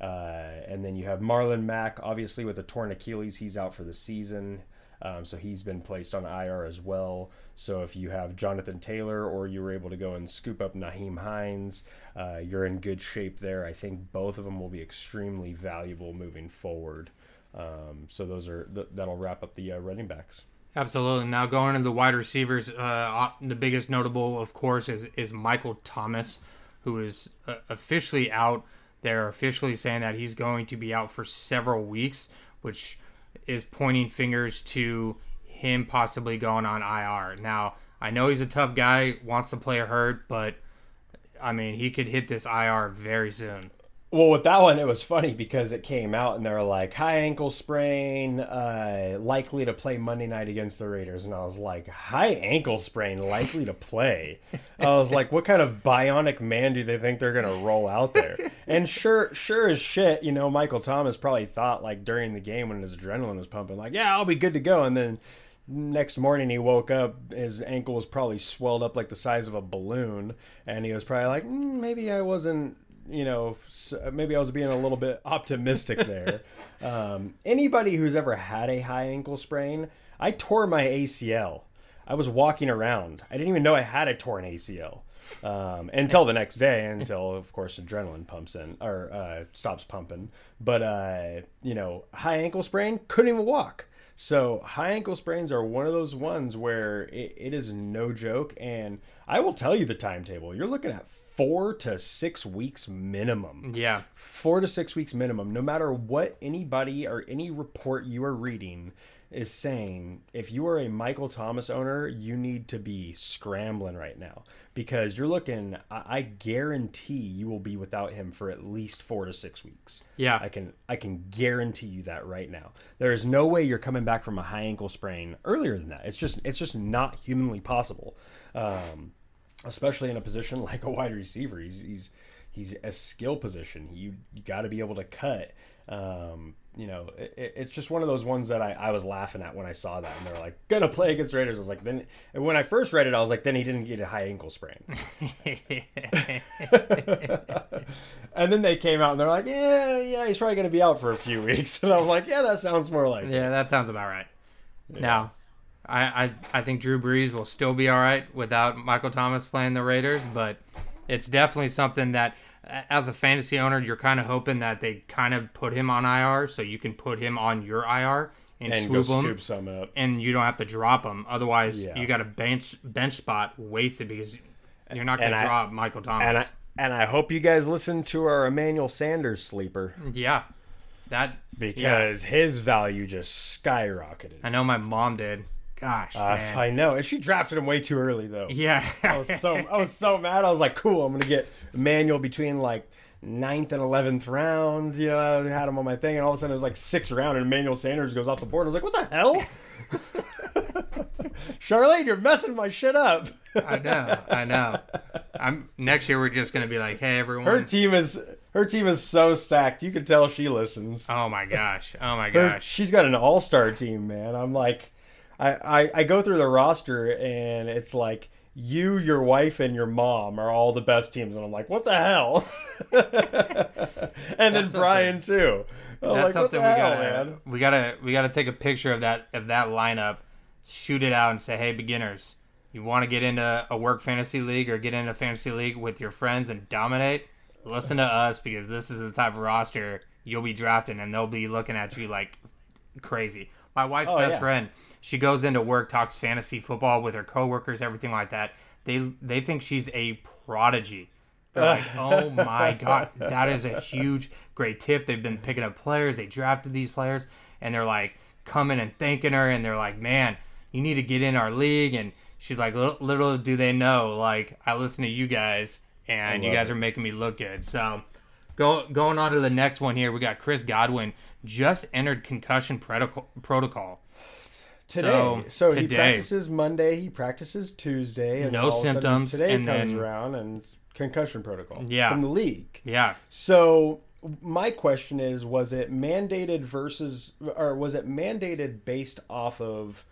[SPEAKER 4] Uh, and then you have Marlon Mack, obviously with a torn Achilles, he's out for the season. Um, so he's been placed on IR as well. So if you have Jonathan Taylor or you were able to go and scoop up Nyheim Hines, uh, you're in good shape there. I think both of them will be extremely valuable moving forward. Um, so those are th- that'll wrap up the uh, running backs.
[SPEAKER 1] Absolutely. Now going to the wide receivers, uh, the biggest notable, of course, is is Michael Thomas, who is uh, officially out. They're officially saying that he's going to be out for several weeks, which is pointing fingers to him possibly going on IR. Now I know he's a tough guy, wants to play hurt, but I mean he could hit this IR very soon.
[SPEAKER 4] Well, with that one, it was funny because it came out and they were like, high ankle sprain, uh, likely to play Monday night against the Raiders. And I was like, high ankle sprain, likely to play? I was like, what kind of bionic man do they think they're going to roll out there? And sure, sure as shit, you know, Michael Thomas probably thought, like, during the game when his adrenaline was pumping, like, yeah, I'll be good to go. And then next morning he woke up his ankle was probably swelled up like the size of a balloon and he was probably like mm, maybe i wasn't you know maybe i was being a little bit optimistic there. Um, anybody who's ever had a high ankle sprain i tore my acl i was walking around. I didn't even know i had a torn acl um, until the next day until of course adrenaline pumps in or uh, stops pumping. But uh, you know high ankle sprain couldn't even walk. So high ankle sprains are one of those ones where it, it is no joke, and I will tell you the timetable. You're looking at four to six weeks minimum.
[SPEAKER 1] Yeah.
[SPEAKER 4] Four to six weeks minimum. No matter what anybody or any report you are reading is saying, if you are a Michael Thomas owner, you need to be scrambling right now because you're looking. I, I guarantee you will be without him for at least four to six weeks.
[SPEAKER 1] Yeah.
[SPEAKER 4] I can I can guarantee you that right now. There is no way you're coming back from a high ankle sprain earlier than that. It's just it's just not humanly possible. Um, especially in a position like a wide receiver. He's he's he's a skill position. You you got to be able to cut. Um, you know, it, it- it's just one of those ones that I, I was laughing at when I saw that, and they're like, "Gonna play against Raiders." I was like, then and when I first read it, I was like, then he didn't get a high ankle sprain. and then they came out and they're like, "Yeah, yeah, he's probably gonna be out for a few weeks." And I'm like, "Yeah, that sounds more like it."
[SPEAKER 1] Yeah, that sounds about right. Now, I, I I think Drew Brees will still be all right without Michael Thomas playing the Raiders, but it's definitely something that, as a fantasy owner, you're kind of hoping that they kind of put him on IR so you can put him on your IR and,
[SPEAKER 4] And
[SPEAKER 1] swoop him,
[SPEAKER 4] scoop some up.
[SPEAKER 1] and you don't have to drop him. Otherwise,
[SPEAKER 4] Yeah.
[SPEAKER 1] you got a bench bench spot wasted because you're not going to
[SPEAKER 4] I-
[SPEAKER 1] drop Michael Thomas.
[SPEAKER 4] And I and I hope you guys listen to our Emmanuel Sanders sleeper
[SPEAKER 1] yeah, that
[SPEAKER 4] because his value just skyrocketed.
[SPEAKER 1] I know my mom did. Gosh,
[SPEAKER 4] Uh,
[SPEAKER 1] man.
[SPEAKER 4] I know, and she drafted him way too early though.
[SPEAKER 1] yeah,
[SPEAKER 4] I was so I was so mad. I was like, cool, I'm gonna get Emmanuel between like ninth and eleventh rounds. You know, I had him on my thing, and all of a sudden it was like sixth round, and Emmanuel Sanders goes off the board. I was like, what the hell? Charlotte, you're messing my shit up.
[SPEAKER 1] I know, I know. I'm next year. We're just gonna be like, hey, everyone.
[SPEAKER 4] Her team is her team is so stacked. You can tell she listens.
[SPEAKER 1] oh my gosh! Oh my
[SPEAKER 4] Her-
[SPEAKER 1] gosh!
[SPEAKER 4] she's got an all star team, man. I'm like, I, I I go through the roster and it's like you, your wife, and your mom are all the best teams, and I'm like, what the hell? and then
[SPEAKER 1] That's
[SPEAKER 4] Brian too. I'm
[SPEAKER 1] That's
[SPEAKER 4] like,
[SPEAKER 1] something we
[SPEAKER 4] hell,
[SPEAKER 1] gotta
[SPEAKER 4] man?
[SPEAKER 1] we gotta we gotta take a picture of that of that lineup, shoot it out, and say, hey, beginners, you want to get into a work fantasy league or get into a fantasy league with your friends and dominate? Listen to us because this is the type of roster you'll be drafting, and they'll be looking at you like crazy. My wife's
[SPEAKER 4] Oh,
[SPEAKER 1] best
[SPEAKER 4] yeah.
[SPEAKER 1] friend, she goes into work, talks fantasy football with her coworkers, everything like that. They they think she's a prodigy. They're like, oh my god, that is a huge, great tip. They've been picking up players. They drafted these players, and they're like coming and thanking her, and they're like, man, you need to get in our league. And she's like, little, little do they know, like I listen to you guys, and you guys
[SPEAKER 4] it.
[SPEAKER 1] are making me look good. So, go going on to the next one here. We got Chris Godwin just entered concussion protocol. protocol.
[SPEAKER 4] Today,
[SPEAKER 1] So,
[SPEAKER 4] so, he practices Monday, he practices Tuesday, and
[SPEAKER 1] No
[SPEAKER 4] all of a sudden
[SPEAKER 1] symptoms,
[SPEAKER 4] Today
[SPEAKER 1] and
[SPEAKER 4] comes
[SPEAKER 1] then-
[SPEAKER 4] around and it's concussion protocol
[SPEAKER 1] Yeah.
[SPEAKER 4] from the league.
[SPEAKER 1] Yeah,
[SPEAKER 4] So my question is, was it mandated versus, or was it mandated based off of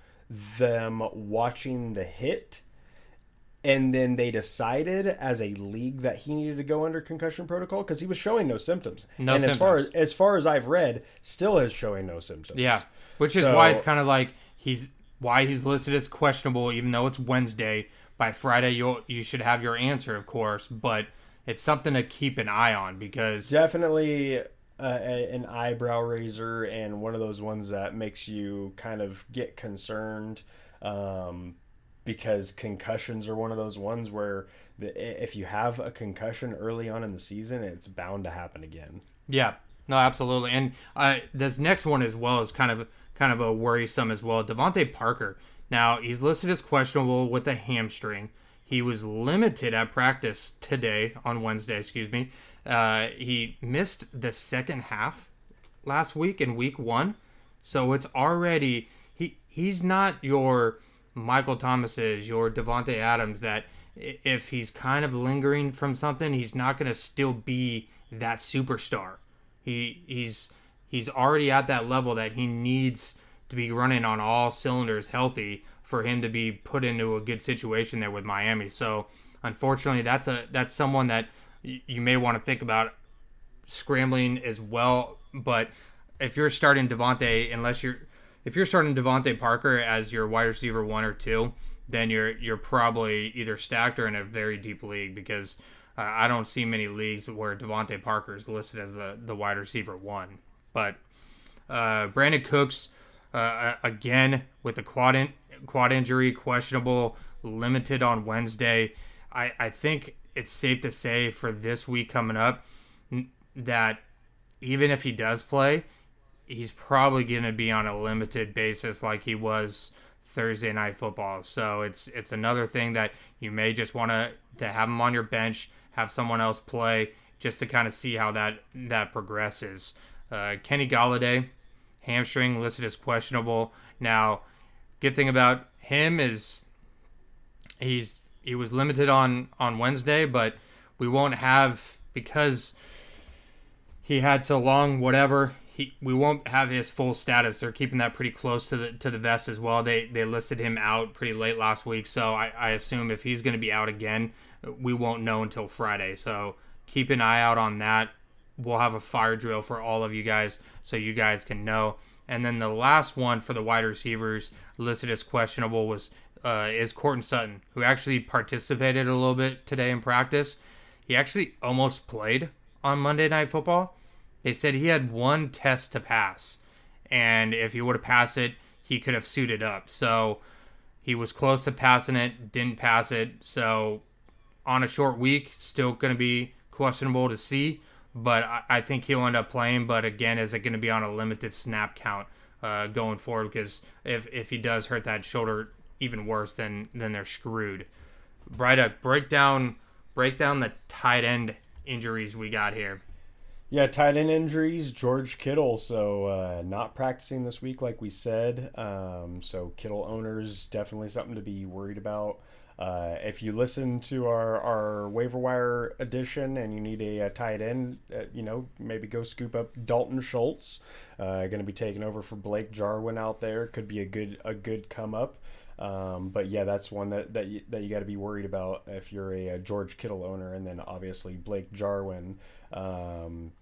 [SPEAKER 4] them watching the hit, and then they decided as a league that he needed to go under concussion protocol because he was showing no symptoms.
[SPEAKER 1] No
[SPEAKER 4] and as far as as far as I've read, still is showing no symptoms.
[SPEAKER 1] Yeah, which is why it's kind of like he's why he's listed as questionable, even though it's Wednesday. By Friday, you'll you should have your answer, of course, but it's something to keep an eye on because
[SPEAKER 4] definitely uh, an eyebrow raiser and one of those ones that makes you kind of get concerned um, because concussions are one of those ones where the, if you have a concussion early on in the season it's bound to happen again
[SPEAKER 1] yeah, no, absolutely. And uh, this next one as well is kind of kind of a worrisome as well. DeVante Parker. Now he's listed as questionable with a hamstring. He was limited at practice today on Wednesday. Excuse me. Uh, he missed the second half last week in week one. So it's already he he's not your Michael Thomas's, your Davante Adams that if he's kind of lingering from something, he's not going to still be that superstar. He he's he's already at that level that he needs to be running on all cylinders healthy for him to be put into a good situation there with Miami. So unfortunately, that's a that's someone that you may want to think about scrambling as well. But if you're starting DeVante, unless you're if you're starting DeVante Parker as your wide receiver one or two, then you're you're probably either stacked or in a very deep league because uh, I don't see many leagues where DeVante Parker is listed as the the wide receiver one. But uh, Brandin Cooks uh, again with a quad in, quad injury, questionable, limited on Wednesday. I, I think it's safe to say for this week coming up that even if he does play, he's probably going to be on a limited basis like he was Thursday night football. So it's it's another thing that you may just want to to have him on your bench, have someone else play just to kind of see how that that progresses. Uh, Kenny Golladay, hamstring listed as questionable. Now, good thing about him is he's he was limited on on Wednesday, but we won't have because he had so long whatever he we won't have his full status. They're keeping that pretty close to the to the vest as well. They they listed him out pretty late last week so i, I assume if he's going to be out again we won't know until friday. So keep an eye out on that we'll have a fire drill for all of you guys so you guys can know and then the last one for the wide receivers listed as questionable was uh, is Courtland Sutton, who actually participated a little bit today in practice. He actually almost played on Monday Night Football. They said he had one test to pass, and if he would have passed it, he could have suited up. So he was close to passing it, didn't pass it. So on a short week, still going to be questionable to see, but I, I think he'll end up playing. But again, is it going to be on a limited snap count uh, going forward? Because if if he does hurt that shoulder even worse, then then they're screwed. Bryduck, break down break down the tight end injuries we got here.
[SPEAKER 4] Yeah, tight end injuries. George Kittle, so uh, not practicing this week, like we said. Um, so Kittle owners definitely something to be worried about. Uh, if you listen to our, our waiver wire edition and you need a, a tight end, uh, you know, maybe go scoop up Dalton Schultz. Uh, going to be taking over for Blake Jarwin out there. Could be a good a good come up. Um, but yeah, that's one that that you, that you got to be worried about if you're a, a, George Kittle owner, and then obviously Blake Jarwin um,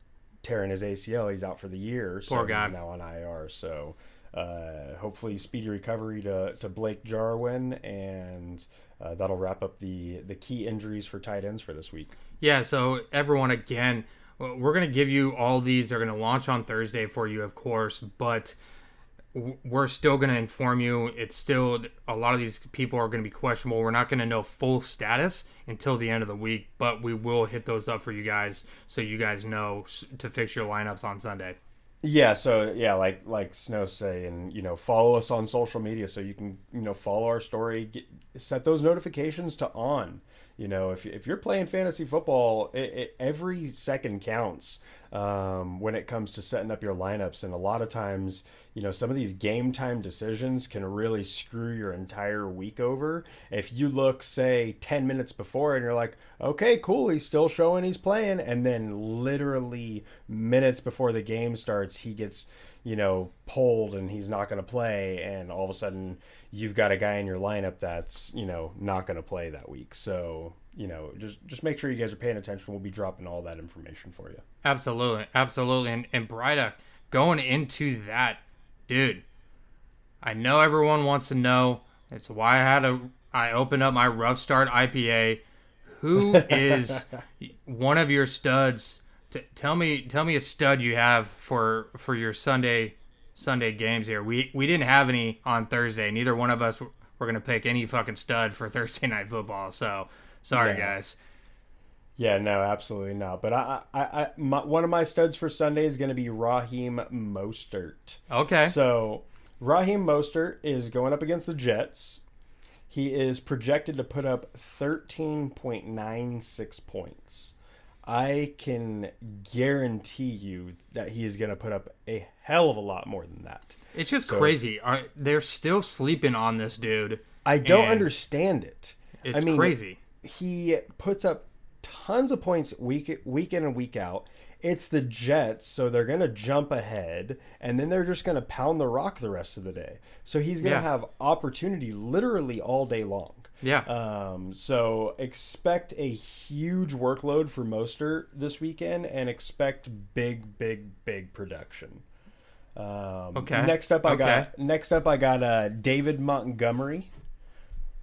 [SPEAKER 4] tearing his ACL, he's out for the year. So
[SPEAKER 1] Poor guy.
[SPEAKER 4] He's now on IR. So uh, hopefully speedy recovery to, to Blake Jarwin, and uh, that'll wrap up the the key injuries for tight ends for this week.
[SPEAKER 1] Yeah. So everyone, again, we're gonna give you all these. They're gonna launch on Thursday for you, of course, but we're still going to inform you. It's still a lot of these people are going to be questionable. We're not going to know full status until the end of the week, but we will hit those up for you guys so you guys know to fix your lineups on Sunday.
[SPEAKER 4] Yeah, so yeah, like like Snow say, and you know, follow us on social media so you can you know follow our story, get, set those notifications to on. You know, if if you're playing fantasy football, it, it, every second counts um, when it comes to setting up your lineups, and a lot of times you know some of these game time decisions can really screw your entire week over. If you look say 10 minutes before and you're like okay cool he's still showing he's playing and then literally minutes before the game starts he gets you know pulled and he's not going to play and all of a sudden you've got a guy in your lineup that's you know not going to play that week. So you know just just make sure you guys are paying attention. We'll be dropping all that information for you.
[SPEAKER 1] Absolutely absolutely. And and Bryduck, going into that dude, I know everyone wants to know. It's why I had a I opened up my rough start IPA. Who is one of your studs? T- tell me, tell me a stud you have for for your Sunday Sunday games here. We we didn't have any on Thursday. Neither one of us were, were gonna pick any fucking stud for Thursday night football. So sorry, yeah. guys.
[SPEAKER 4] Yeah, no, absolutely not. But I, I, I my, one of my studs for Sunday is going to be Raheem Mostert.
[SPEAKER 1] Okay.
[SPEAKER 4] So Raheem Mostert is going up against the Jets. He is projected to put up 13.96 points. I can guarantee you that he is going to put up a hell of a lot more than that.
[SPEAKER 1] It's just so, crazy. Are they're still sleeping on this dude?
[SPEAKER 4] I don't understand it.
[SPEAKER 1] It's I mean, crazy.
[SPEAKER 4] He puts up tons of points week week in and week out. It's the Jets, so they're going to jump ahead, and then they're just going to pound the rock the rest of the day. So he's going to yeah. have opportunity literally all day long.
[SPEAKER 1] Yeah.
[SPEAKER 4] Um, so expect a huge workload for Mostert this weekend, and expect big, big, big production. Um,
[SPEAKER 1] okay.
[SPEAKER 4] Next up, I
[SPEAKER 1] okay.
[SPEAKER 4] got next up I got uh, David Montgomery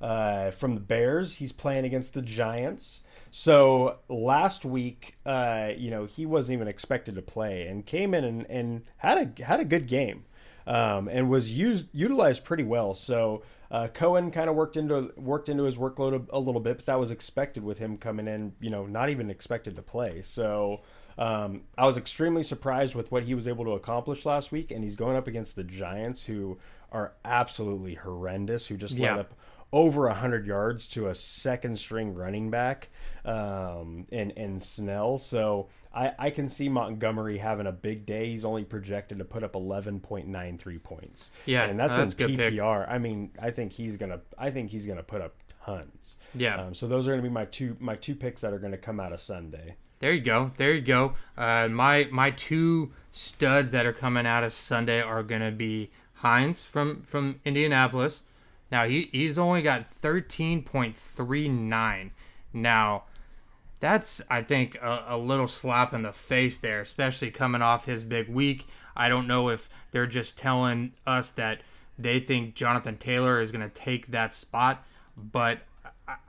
[SPEAKER 4] uh, from the Bears. He's playing against the Giants. So last week, uh, you know, he wasn't even expected to play and came in and, and had a had a good game, um, and was used utilized pretty well. So uh, Cohen kind of worked into worked into his workload a, a, little bit, but that was expected with him coming in. You know, not even expected to play. So. Um, I was extremely surprised with what he was able to accomplish last week, and he's going up against the Giants, who are absolutely horrendous, who just yeah. let up over 100 yards to a second string running back um, in, in Snell. So I, I can see Montgomery having a big day. He's only projected to put up 11.93 points.
[SPEAKER 1] Yeah,
[SPEAKER 4] and that's,
[SPEAKER 1] that's
[SPEAKER 4] in PPR. I mean, I think he's gonna I think he's gonna put up tons.
[SPEAKER 1] Yeah.
[SPEAKER 4] Um, so those are gonna be my two my two picks that are gonna come out of Sunday.
[SPEAKER 1] There you go. There you go. Uh, my my two studs that are coming out of Sunday are gonna be Hines from from Indianapolis. Now he, he's only got 13.39. Now that's I think a, a, little slap in the face there, especially coming off his big week. I don't know if they're just telling us that they think Jonathan Taylor is going to take that spot, but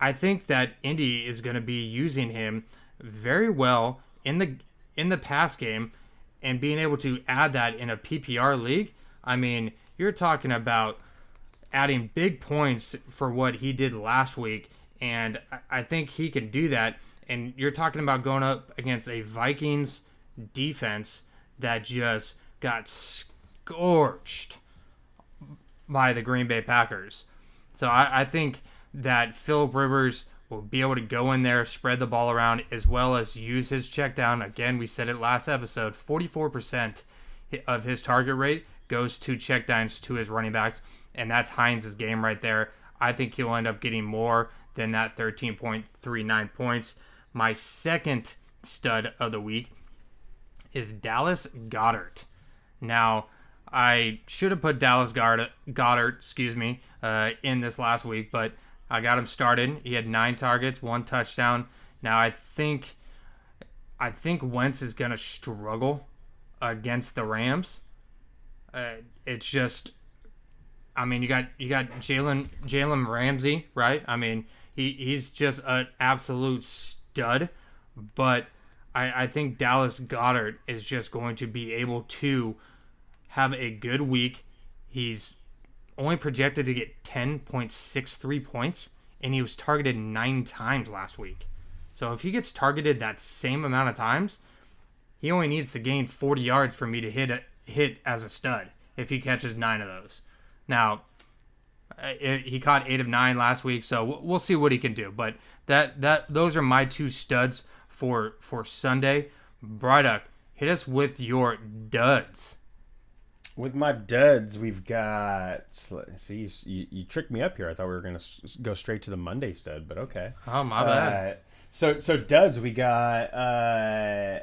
[SPEAKER 1] I think that Indy is going to be using him very well in the in the pass game and being able to add that in a PPR league. I mean, you're talking about adding big points for what he did last week, and I think he can do that. And you're talking about going up against a Vikings defense that just got scorched by the Green Bay Packers. So I, I think that Philip Rivers will be able to go in there, spread the ball around, as well as use his check down. Again, we said it last episode 44% of his target rate goes to check downs to his running backs, and that's Hines's game right there. I think he'll end up getting more than that 13.39 points. My second stud of the week is Dallas Goddard. Now, I should have put Dallas Goddard, Goedert excuse me, uh, in this last week, but I got him started. He had nine targets, one touchdown. Now I think, I think Wentz is gonna struggle against the Rams. Uh, it's just, I mean, you got you got Jalen Jalen Ramsey, right? I mean, he he's just an absolute stud, but I I think Dallas Goddard is just going to be able to have a good week. He's only projected to get 10.63 points, and he was targeted nine times last week. So if he gets targeted that same amount of times, he only needs to gain 40 yards for me to hit a, hit as a stud if he catches nine of those. Now, he caught eight of nine last week, so we'll see what he can do. But that that those are my two studs for for Sunday. Bryduck, hit us with your duds.
[SPEAKER 4] With my duds, we've got. See, you, you tricked me up here. I thought we were gonna go straight to the Monday stud, but okay.
[SPEAKER 1] Oh my bad.
[SPEAKER 4] Uh, so so duds, we got. Uh,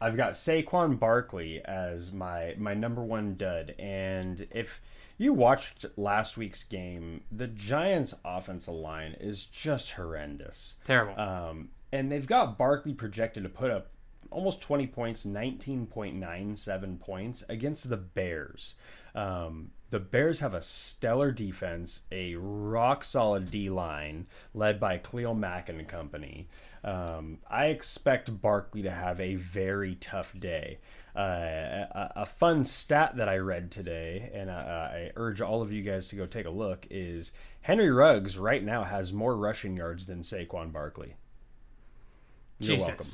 [SPEAKER 4] I've got Saquon Barkley as my my number one dud, and if you watched last week's game, the Giants' offensive line is just horrendous,
[SPEAKER 1] terrible.
[SPEAKER 4] Um, and they've got Barkley projected to put up almost 20 points, 19.97 points against the Bears. Um, the Bears have a stellar defense, a rock solid D line led by Khalil Mack and company. Um, I expect Barkley to have a very tough day. Uh, a, a, fun stat that I read today, and uh, I urge all of you guys to go take a look, is Henry Ruggs right now has more rushing yards than Saquon Barkley.
[SPEAKER 1] You're Jesus. welcome.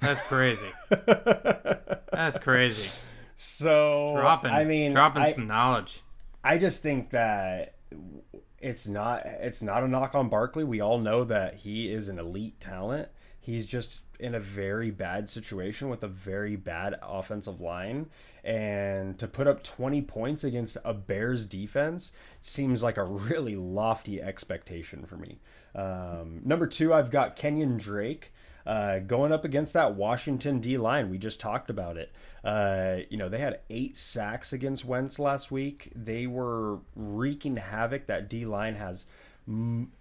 [SPEAKER 1] That's crazy. That's crazy.
[SPEAKER 4] So
[SPEAKER 1] dropping, I mean, dropping I, some knowledge.
[SPEAKER 4] I just think that it's not it's not a knock on Barkley. We all know that he is an elite talent. He's just in a very bad situation with a very bad offensive line and to put up 20 points against a Bears defense seems like a really lofty expectation for me. Um, number two, I've got Kenyon Drake. Uh, going up against that Washington D line, we just talked about it. Uh, you know, they had eight sacks against Wentz last week. They were wreaking havoc. That D line has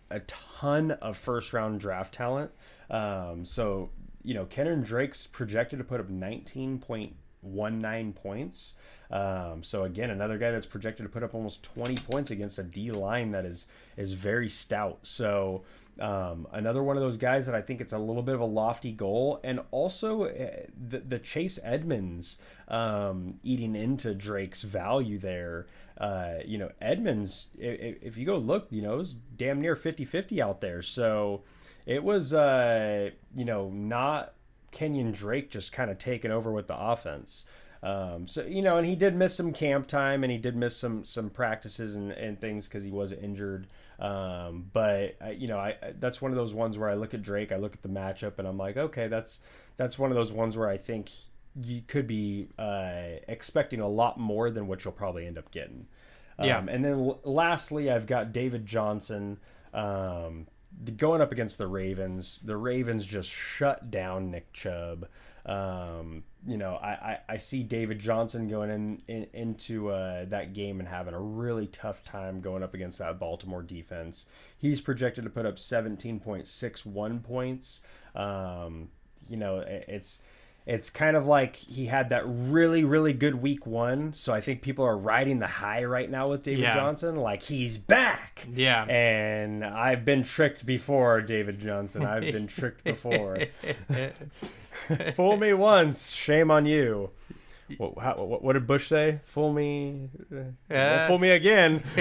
[SPEAKER 4] a ton of first round draft talent. Um, so, you know, Kenyon Drake's projected to put up 19.19 points. Um, so again, another guy that's projected to put up almost 20 points against a D line that is is very stout. So um, another one of those guys that I think it's a little bit of a lofty goal, and also uh, the, the Chase Edmonds um, eating into Drake's value there. Uh, you know, Edmonds, if, if, you go look, you know, was damn near 50 50 out there. So it was, uh, you know, not Kenyon Drake just kind of taking over with the offense. Um, so you know, and he did miss some camp time, and he did miss some some practices and, and things because he was injured. Um, but you know, I that's one of those ones where I look at Drake, I look at the matchup, and I'm like, okay, that's that's one of those ones where I think you could be uh, expecting a lot more than what you'll probably end up getting. Um, yeah. And then l- lastly, I've got David Johnson. Um, going up against the Ravens, the Ravens just shut down Nick Chubb. Um, you know, I, I, I, see David Johnson going in, in into uh, that game and having a really tough time going up against that Baltimore defense. He's projected to put up 17.61 points. Um, you know, it's it's kind of like he had that really really good week one so i think people are riding the high right now with david yeah. johnson like he's back
[SPEAKER 1] yeah
[SPEAKER 4] and i've been tricked before david johnson i've been tricked before fool me once shame on you what, how, what, what, did Bush say? Fool me, uh, fool me again.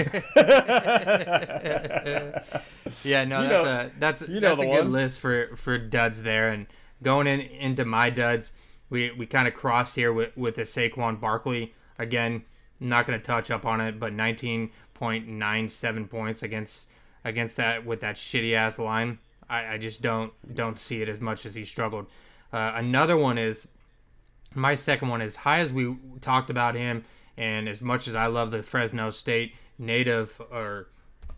[SPEAKER 1] yeah, no, you that's know, a that's you know that's a good one. list for for duds there, and going in into my duds, we we kind of crossed here with with the Saquon Barkley again. Not going to touch up on it, but 19.97 points against against that with that shitty ass line. I, I just don't don't see it as much as he struggled. Uh, another one is my second one is high as we talked about him, and as much as I love the Fresno State native or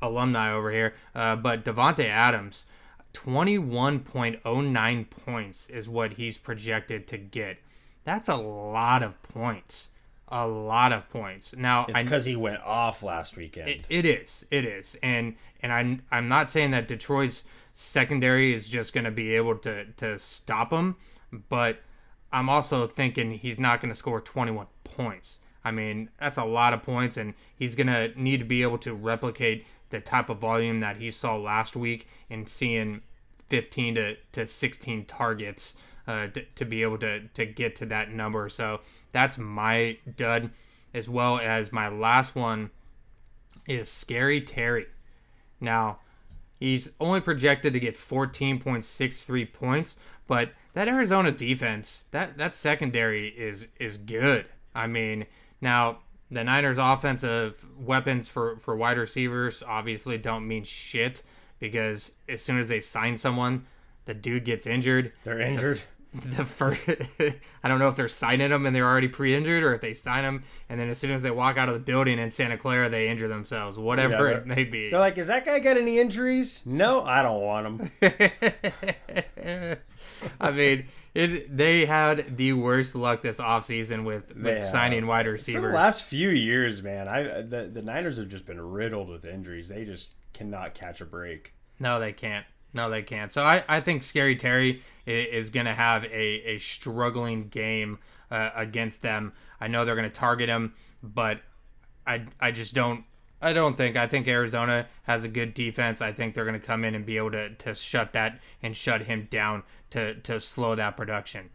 [SPEAKER 1] alumni over here, uh, but Davante Adams, 21.09 points is what he's projected to get. That's a lot of points. A lot of points. Now,
[SPEAKER 4] It's because he went off last weekend.
[SPEAKER 1] it, it is. It is. And and I'm I'm not saying that Detroit's secondary is just going to be able to to stop him, but I'm also thinking he's not going to score 21 points. I mean, that's a lot of points and he's going to need to be able to replicate the type of volume that he saw last week and seeing 15 to, to 16 targets uh, to, to be able to, to get to that number. So that's my dud, as well as my last one is Scary Terry. Now, he's only projected to get 14.63 points, but that Arizona defense, that that secondary is is good. I mean, now the Niners offensive weapons for for wide receivers obviously don't mean shit because as soon as they sign someone, the dude gets injured.
[SPEAKER 4] They're injured.
[SPEAKER 1] The first, I don't know if they're signing them and they're already pre-injured, or if they sign them and then as soon as they walk out of the building in Santa Clara, they injure themselves. Whatever
[SPEAKER 4] Yeah,
[SPEAKER 1] it may be.
[SPEAKER 4] They're like, is that guy got any injuries? No, I don't want him.
[SPEAKER 1] I mean, it. They had the worst luck this offseason with, with
[SPEAKER 4] Yeah.
[SPEAKER 1] signing wide
[SPEAKER 4] For
[SPEAKER 1] receivers.
[SPEAKER 4] the last few years, man, I the, the Niners have just been riddled with injuries. They just cannot catch a break.
[SPEAKER 1] No, they can't. No, they can't. So I, I think Scary Terry is going to have a, a struggling game uh, against them. I know they're going to target him, but I, I just don't. I don't think. I think Arizona has a good defense. I think they're going to come in and be able to, to shut that and shut him down to, to slow that production.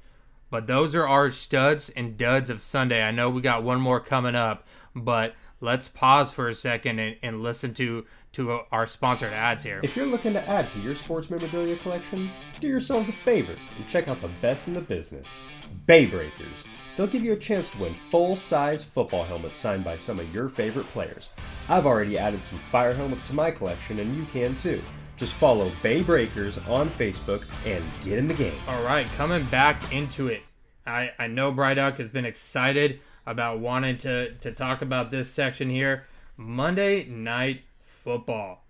[SPEAKER 1] But those are our studs and duds of Sunday. I know we got one more coming up, but let's pause for a second and, and listen to to our sponsored ads here.
[SPEAKER 4] If you're looking to add to your sports memorabilia collection, do yourselves a favor and check out the best in the business, Bay Breakers. They'll give you a chance to win full-size football helmets signed by some of your favorite players. I've already added some fire helmets to my collection, and you can too. Just follow Bay Breakers on Facebook and get in the game.
[SPEAKER 1] All right, coming back into it. I, I know Bryduck has been excited about wanting to, to talk about this section here. Monday Night Football.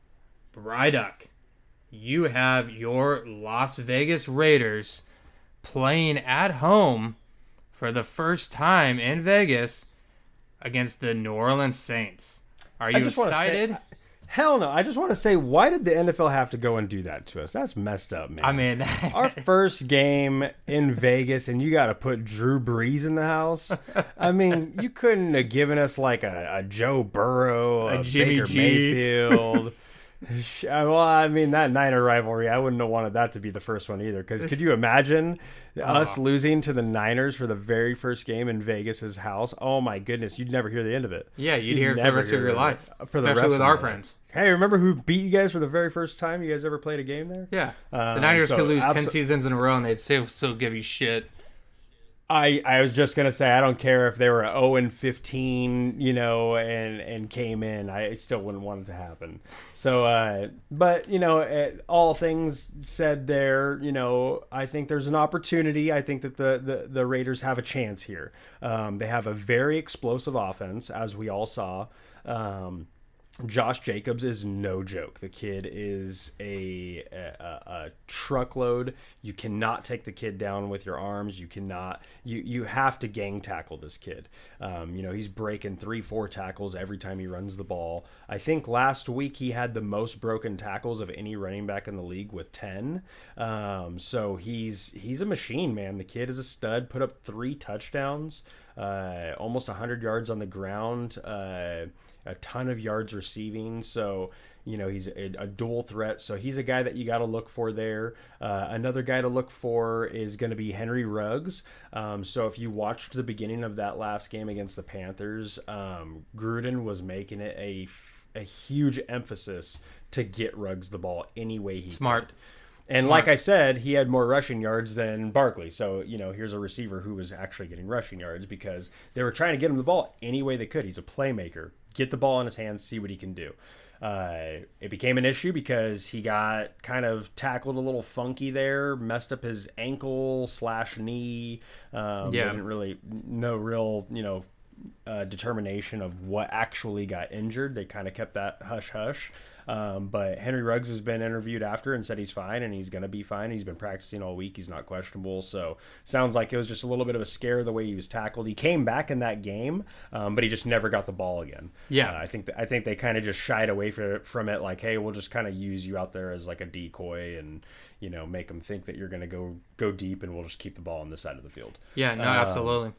[SPEAKER 1] Bryduck, you have your Las Vegas Raiders playing at home for the first time in Vegas against the New Orleans Saints. Are you excited?
[SPEAKER 4] Say, hell no! I just want to say, why did the NFL have to go and do that to us? That's messed up, man.
[SPEAKER 1] I mean,
[SPEAKER 4] our first game in Vegas, and you got to put Drew Brees in the house. I mean, you couldn't have given us like a, a Joe Burrow, a,
[SPEAKER 1] Jimmy
[SPEAKER 4] Baker
[SPEAKER 1] G.
[SPEAKER 4] Mayfield. Sh- well, I mean that Niner rivalry. I wouldn't have wanted that to be the first one either. Because could you imagine us losing to the Niners for the very first game in Vegas's house? Oh my goodness, you'd never hear the end of it.
[SPEAKER 1] yeah, you'd hear it for the rest of your life.
[SPEAKER 4] For the
[SPEAKER 1] especially
[SPEAKER 4] rest
[SPEAKER 1] with
[SPEAKER 4] of
[SPEAKER 1] our
[SPEAKER 4] my
[SPEAKER 1] friends.
[SPEAKER 4] Hey, remember who beat you guys for the very first time you guys ever played a game there?
[SPEAKER 1] Yeah, the
[SPEAKER 4] Um,
[SPEAKER 1] Niners
[SPEAKER 4] so
[SPEAKER 1] could lose ten seasons in a row and they'd still still give you shit.
[SPEAKER 4] I, I was just gonna say I don't care if they were 0 and 15, you know, and and came in. I still wouldn't want it to happen. So, uh, but you know, eh, all things said there, you know, I think there's an opportunity. I think that the the, the Raiders have a chance here. Um, they have a very explosive offense, as we all saw. Um, Josh Jacobs is no joke. The kid is a, a, a truckload. You cannot take the kid down with your arms. You cannot. You you have to gang tackle this kid. Um, you know he's breaking three, four tackles every time he runs the ball. I think last week he had the most broken tackles of any running back in the league with ten. Um, so he's he's a machine, man. The kid is a stud. Put up three touchdowns, uh, almost hundred yards on the ground. Uh, a ton of yards receiving. So, you know, he's a, a dual threat. So he's a guy that you got to look for there. Uh, another guy to look for is going to be Henry Ruggs. Um, so if you watched the beginning of that last game against the Panthers, um, Gruden was making it a, a huge emphasis to get Ruggs the ball any way he
[SPEAKER 1] Smart.
[SPEAKER 4] could. And like I said, he had more rushing yards than Barkley. So, you know, here's a receiver who was actually getting rushing yards because they were trying to get him the ball any way they could. He's a playmaker. Get the ball in his hands, see what he can do. Uh, it became an issue because he got kind of tackled a little funky there, messed up his ankle slash knee. Um,
[SPEAKER 1] Yeah.
[SPEAKER 4] Didn't really, no real, you know, uh, determination of what actually got injured. They kind of kept that hush hush. Um, but Henry Ruggs has been interviewed after and said he's fine and he's going to be fine. He's been practicing all week. He's not questionable. So sounds like it was just a little bit of a scare the way he was tackled. He came back in that game, um, but he just never got the ball again.
[SPEAKER 1] Yeah.
[SPEAKER 4] Uh, I think th- I think they kind of just shied away for, from it. Like, hey, we'll just kind of use you out there as like a decoy and you know make them think that you're going to go go deep and we'll just keep the ball on this side of the field.
[SPEAKER 1] Yeah, no,
[SPEAKER 4] Um,
[SPEAKER 1] absolutely.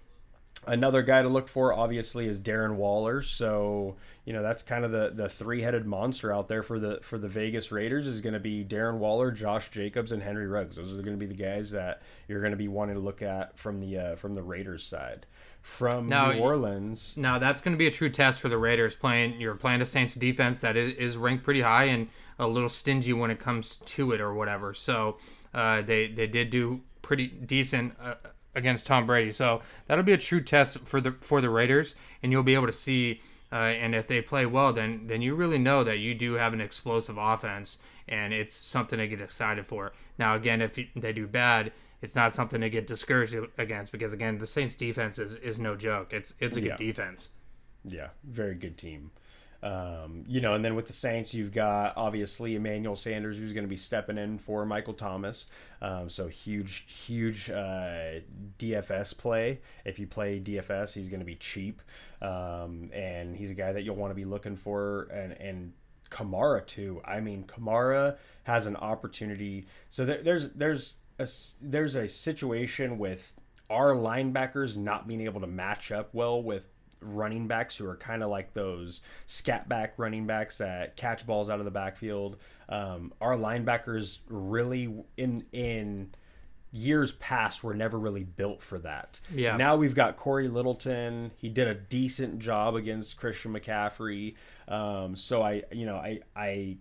[SPEAKER 4] Another guy to look for, obviously, is Darren Waller. So you know that's kind of the the three headed monster out there for the for the Vegas Raiders is going to be Darren Waller, Josh Jacobs, and Henry Ruggs. Those are going to be the guys that you're going to be wanting to look at from the uh, from the Raiders side. From
[SPEAKER 1] Now,
[SPEAKER 4] New Orleans,
[SPEAKER 1] Now that's going to be a true test for the Raiders. Playing you're playing a Saints defense that is, is ranked pretty high and a little stingy when it comes to it or whatever. So uh, they they did do pretty decent uh, against Tom Brady. So that'll be a true test for the for the Raiders, and you'll be able to see. Uh, and if they play well, then then you really know that you do have an explosive offense, and it's something to get excited for. Now again, if you, they do bad, it's not something to get discouraged against because again, the Saints defense is, is no joke. It's it's a
[SPEAKER 4] Yeah.
[SPEAKER 1] good defense.
[SPEAKER 4] Yeah, very good team. Um, you know, and then with the Saints, you've got obviously Emmanuel Sanders, who's going to be stepping in for Michael Thomas. Um, so huge, huge uh, DFS play. If you play DFS, he's going to be cheap, um, and he's a guy that you'll want to be looking for. And and Kamara too. I mean, Kamara has an opportunity. So there, there's there's a there's a situation with our linebackers not being able to match up well with running backs who are kind of like those scat back running backs that catch balls out of the backfield. Um, our linebackers really in in years past were never really built for that.
[SPEAKER 1] Yeah.
[SPEAKER 4] Now we've got Cory Littleton. He did a decent job against Christian McCaffrey. Um, so I, you know, I I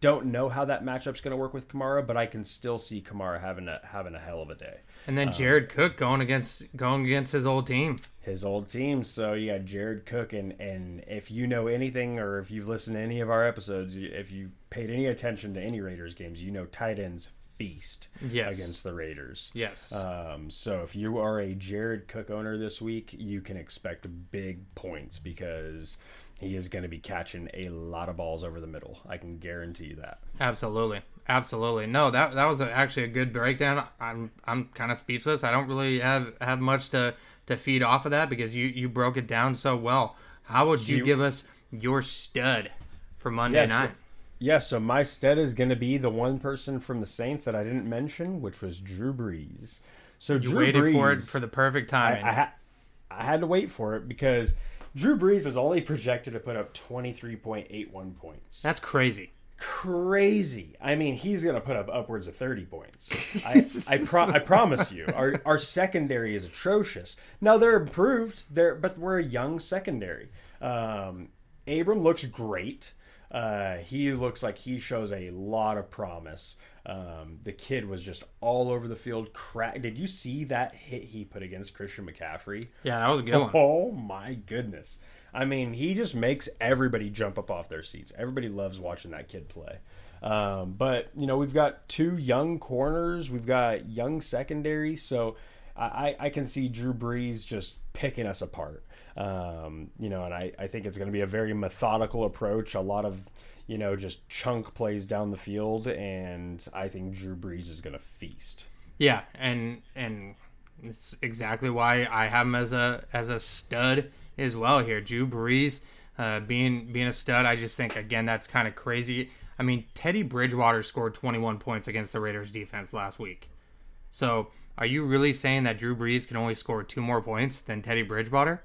[SPEAKER 4] don't know how that matchup's going to work with Kamara, but I can still see Kamara having a having a hell of a day.
[SPEAKER 1] And then Jared Cook going against going against his old team.
[SPEAKER 4] his old team. So you got Jared Cook, and and if you know anything, or if you've listened to any of our episodes, if you've paid any attention to any Raiders games, you know tight ends feast
[SPEAKER 1] Yes.
[SPEAKER 4] against the Raiders.
[SPEAKER 1] Yes.
[SPEAKER 4] Um, so if you are a Jared Cook owner this week, you can expect big points because he is going to be catching a lot of balls over the middle. I can guarantee you that.
[SPEAKER 1] Absolutely. Absolutely. No, that that was actually a good breakdown. I'm I'm kind of speechless. I don't really have have much to to feed off of that because you you broke it down so well. How would you,
[SPEAKER 4] you-
[SPEAKER 1] give us your stud for Monday
[SPEAKER 4] Yes.
[SPEAKER 1] night?
[SPEAKER 4] Yeah, so my stud is going to be the one person from the Saints that I didn't mention, which was Drew Brees. So
[SPEAKER 1] You
[SPEAKER 4] Drew
[SPEAKER 1] waited
[SPEAKER 4] Brees,
[SPEAKER 1] for it for the perfect timing.
[SPEAKER 4] I, I, ha- I had to wait for it because Drew Brees is only projected to put up 23.81 points.
[SPEAKER 1] That's crazy.
[SPEAKER 4] crazy. I mean, he's going to put up upwards of 30 points. I I, pro- I promise you. Our our secondary is atrocious. Now they're improved. They're but we're a young secondary. Um, Abram looks great. Uh, he looks like he shows a lot of promise. Um, the kid was just all over the field. Crack. Did you see that hit he put against Christian McCaffrey?
[SPEAKER 1] Yeah, that was a good one.
[SPEAKER 4] Oh my goodness. I mean, he just makes everybody jump up off their seats. Everybody loves watching that kid play. Um, but, you know, we've got two young corners, we've got young secondary. So I, I I can see Drew Brees just picking us apart. Um, you know, and I, I think it's going to be a very methodical approach, a lot of, you know, just chunk plays down the field. And I think Drew Brees is going to feast.
[SPEAKER 1] Yeah, and and it's exactly why I have him as a as a stud as well here. Drew Brees uh, being being a stud, I just think again that's kind of crazy. I mean, Teddy Bridgewater scored 21 points against the Raiders defense last week. So, are you really saying that Drew Brees can only score two more points than Teddy Bridgewater?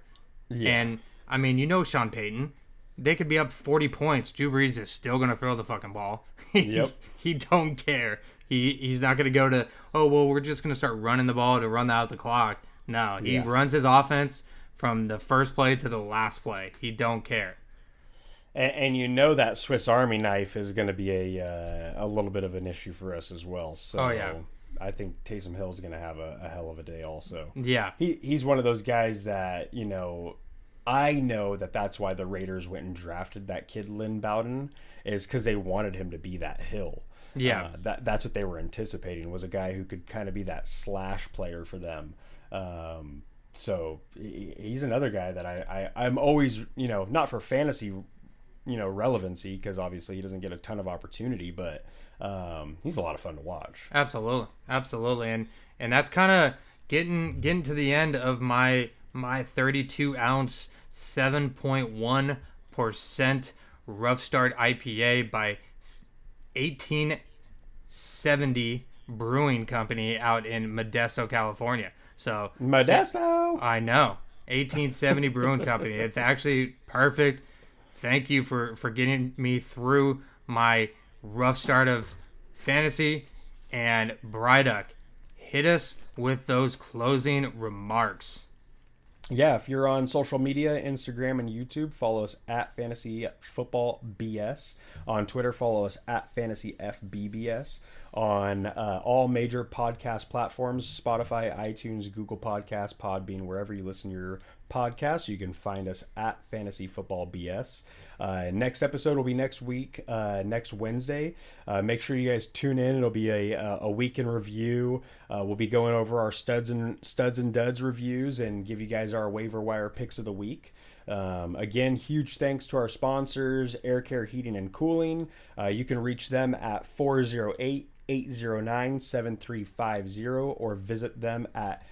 [SPEAKER 1] And I mean, you know Sean Payton. They could be up 40 points. Drew Brees is still going to throw the fucking ball.
[SPEAKER 4] Yep.
[SPEAKER 1] he don't care. He he's not going to go to, "Oh, well, we're just going to start running the ball to run out the clock." No, he
[SPEAKER 4] Yeah.
[SPEAKER 1] runs his offense from the first play to the last play. He don't care.
[SPEAKER 4] And, and you know that Swiss Army knife is going to be a uh, a little bit of an issue for us as well. So
[SPEAKER 1] Oh, yeah.
[SPEAKER 4] I think Taysom Hill is going to have a, a hell of a day also.
[SPEAKER 1] Yeah.
[SPEAKER 4] He he's one of those guys that you know I know that that's why the Raiders went and drafted that kid Lynn Bowden is because they wanted him to be that hill.
[SPEAKER 1] Yeah.
[SPEAKER 4] Uh, that that's what they were anticipating was a guy who could kind of be that slash player for them. Um, so he- he's another guy that I, I I'm always you know not for fantasy you know relevancy because obviously he doesn't get a ton of opportunity, but um, he's a lot of fun to watch.
[SPEAKER 1] Absolutely, absolutely, and and that's kind of getting getting to the end of my my 32 ounce 7.1 percent rough start IPA by 1870 Brewing Company out in Modesto, California. So
[SPEAKER 4] Modesto.
[SPEAKER 1] I know 1870 Brewing Company. It's actually perfect. Thank you for for getting me through my rough start of fantasy and Bryduck. Hit us with those closing remarks.
[SPEAKER 4] Yeah, if you're on social media, Instagram and YouTube, follow us at Fantasy Football BS. On Twitter, follow us at Fantasy FBBS. On uh, all major podcast platforms Spotify, iTunes, Google Podcasts, Podbean, wherever you listen to your podcasts, you can find us at Fantasy Football BS. Uh, next episode will be next week, uh, next Wednesday. Uh, make sure you guys tune in. It'll be a, a week in review. Uh, we'll be going over our studs and studs and duds reviews and give you guys our waiver wire picks of the week. Um, again, huge thanks to our sponsors, Air Care Heating and Cooling. Uh, you can reach them at 408 809 7350 or visit them at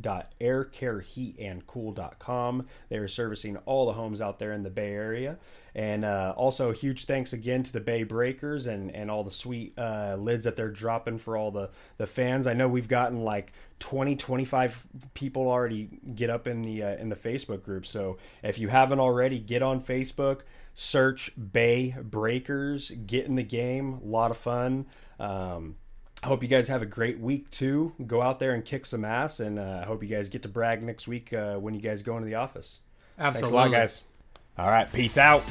[SPEAKER 4] www.aircareheatandcool.com. They are servicing all the homes out there in the Bay Area. And uh, also, huge thanks again to the Bay Breakers and, and all the sweet uh, lids that they're dropping for all the, the fans. I know we've gotten like 20, 25 people already get up in the uh, in the Facebook group. So if you haven't already, get on Facebook, search Bay Breakers, get in the game. A lot of fun. Um, I hope you guys have a great week too. Go out there and kick some ass, and uh, I hope you guys get to brag next week uh, when you guys go into the office.
[SPEAKER 1] Absolutely.
[SPEAKER 4] Thanks a lot, guys. All right, peace out.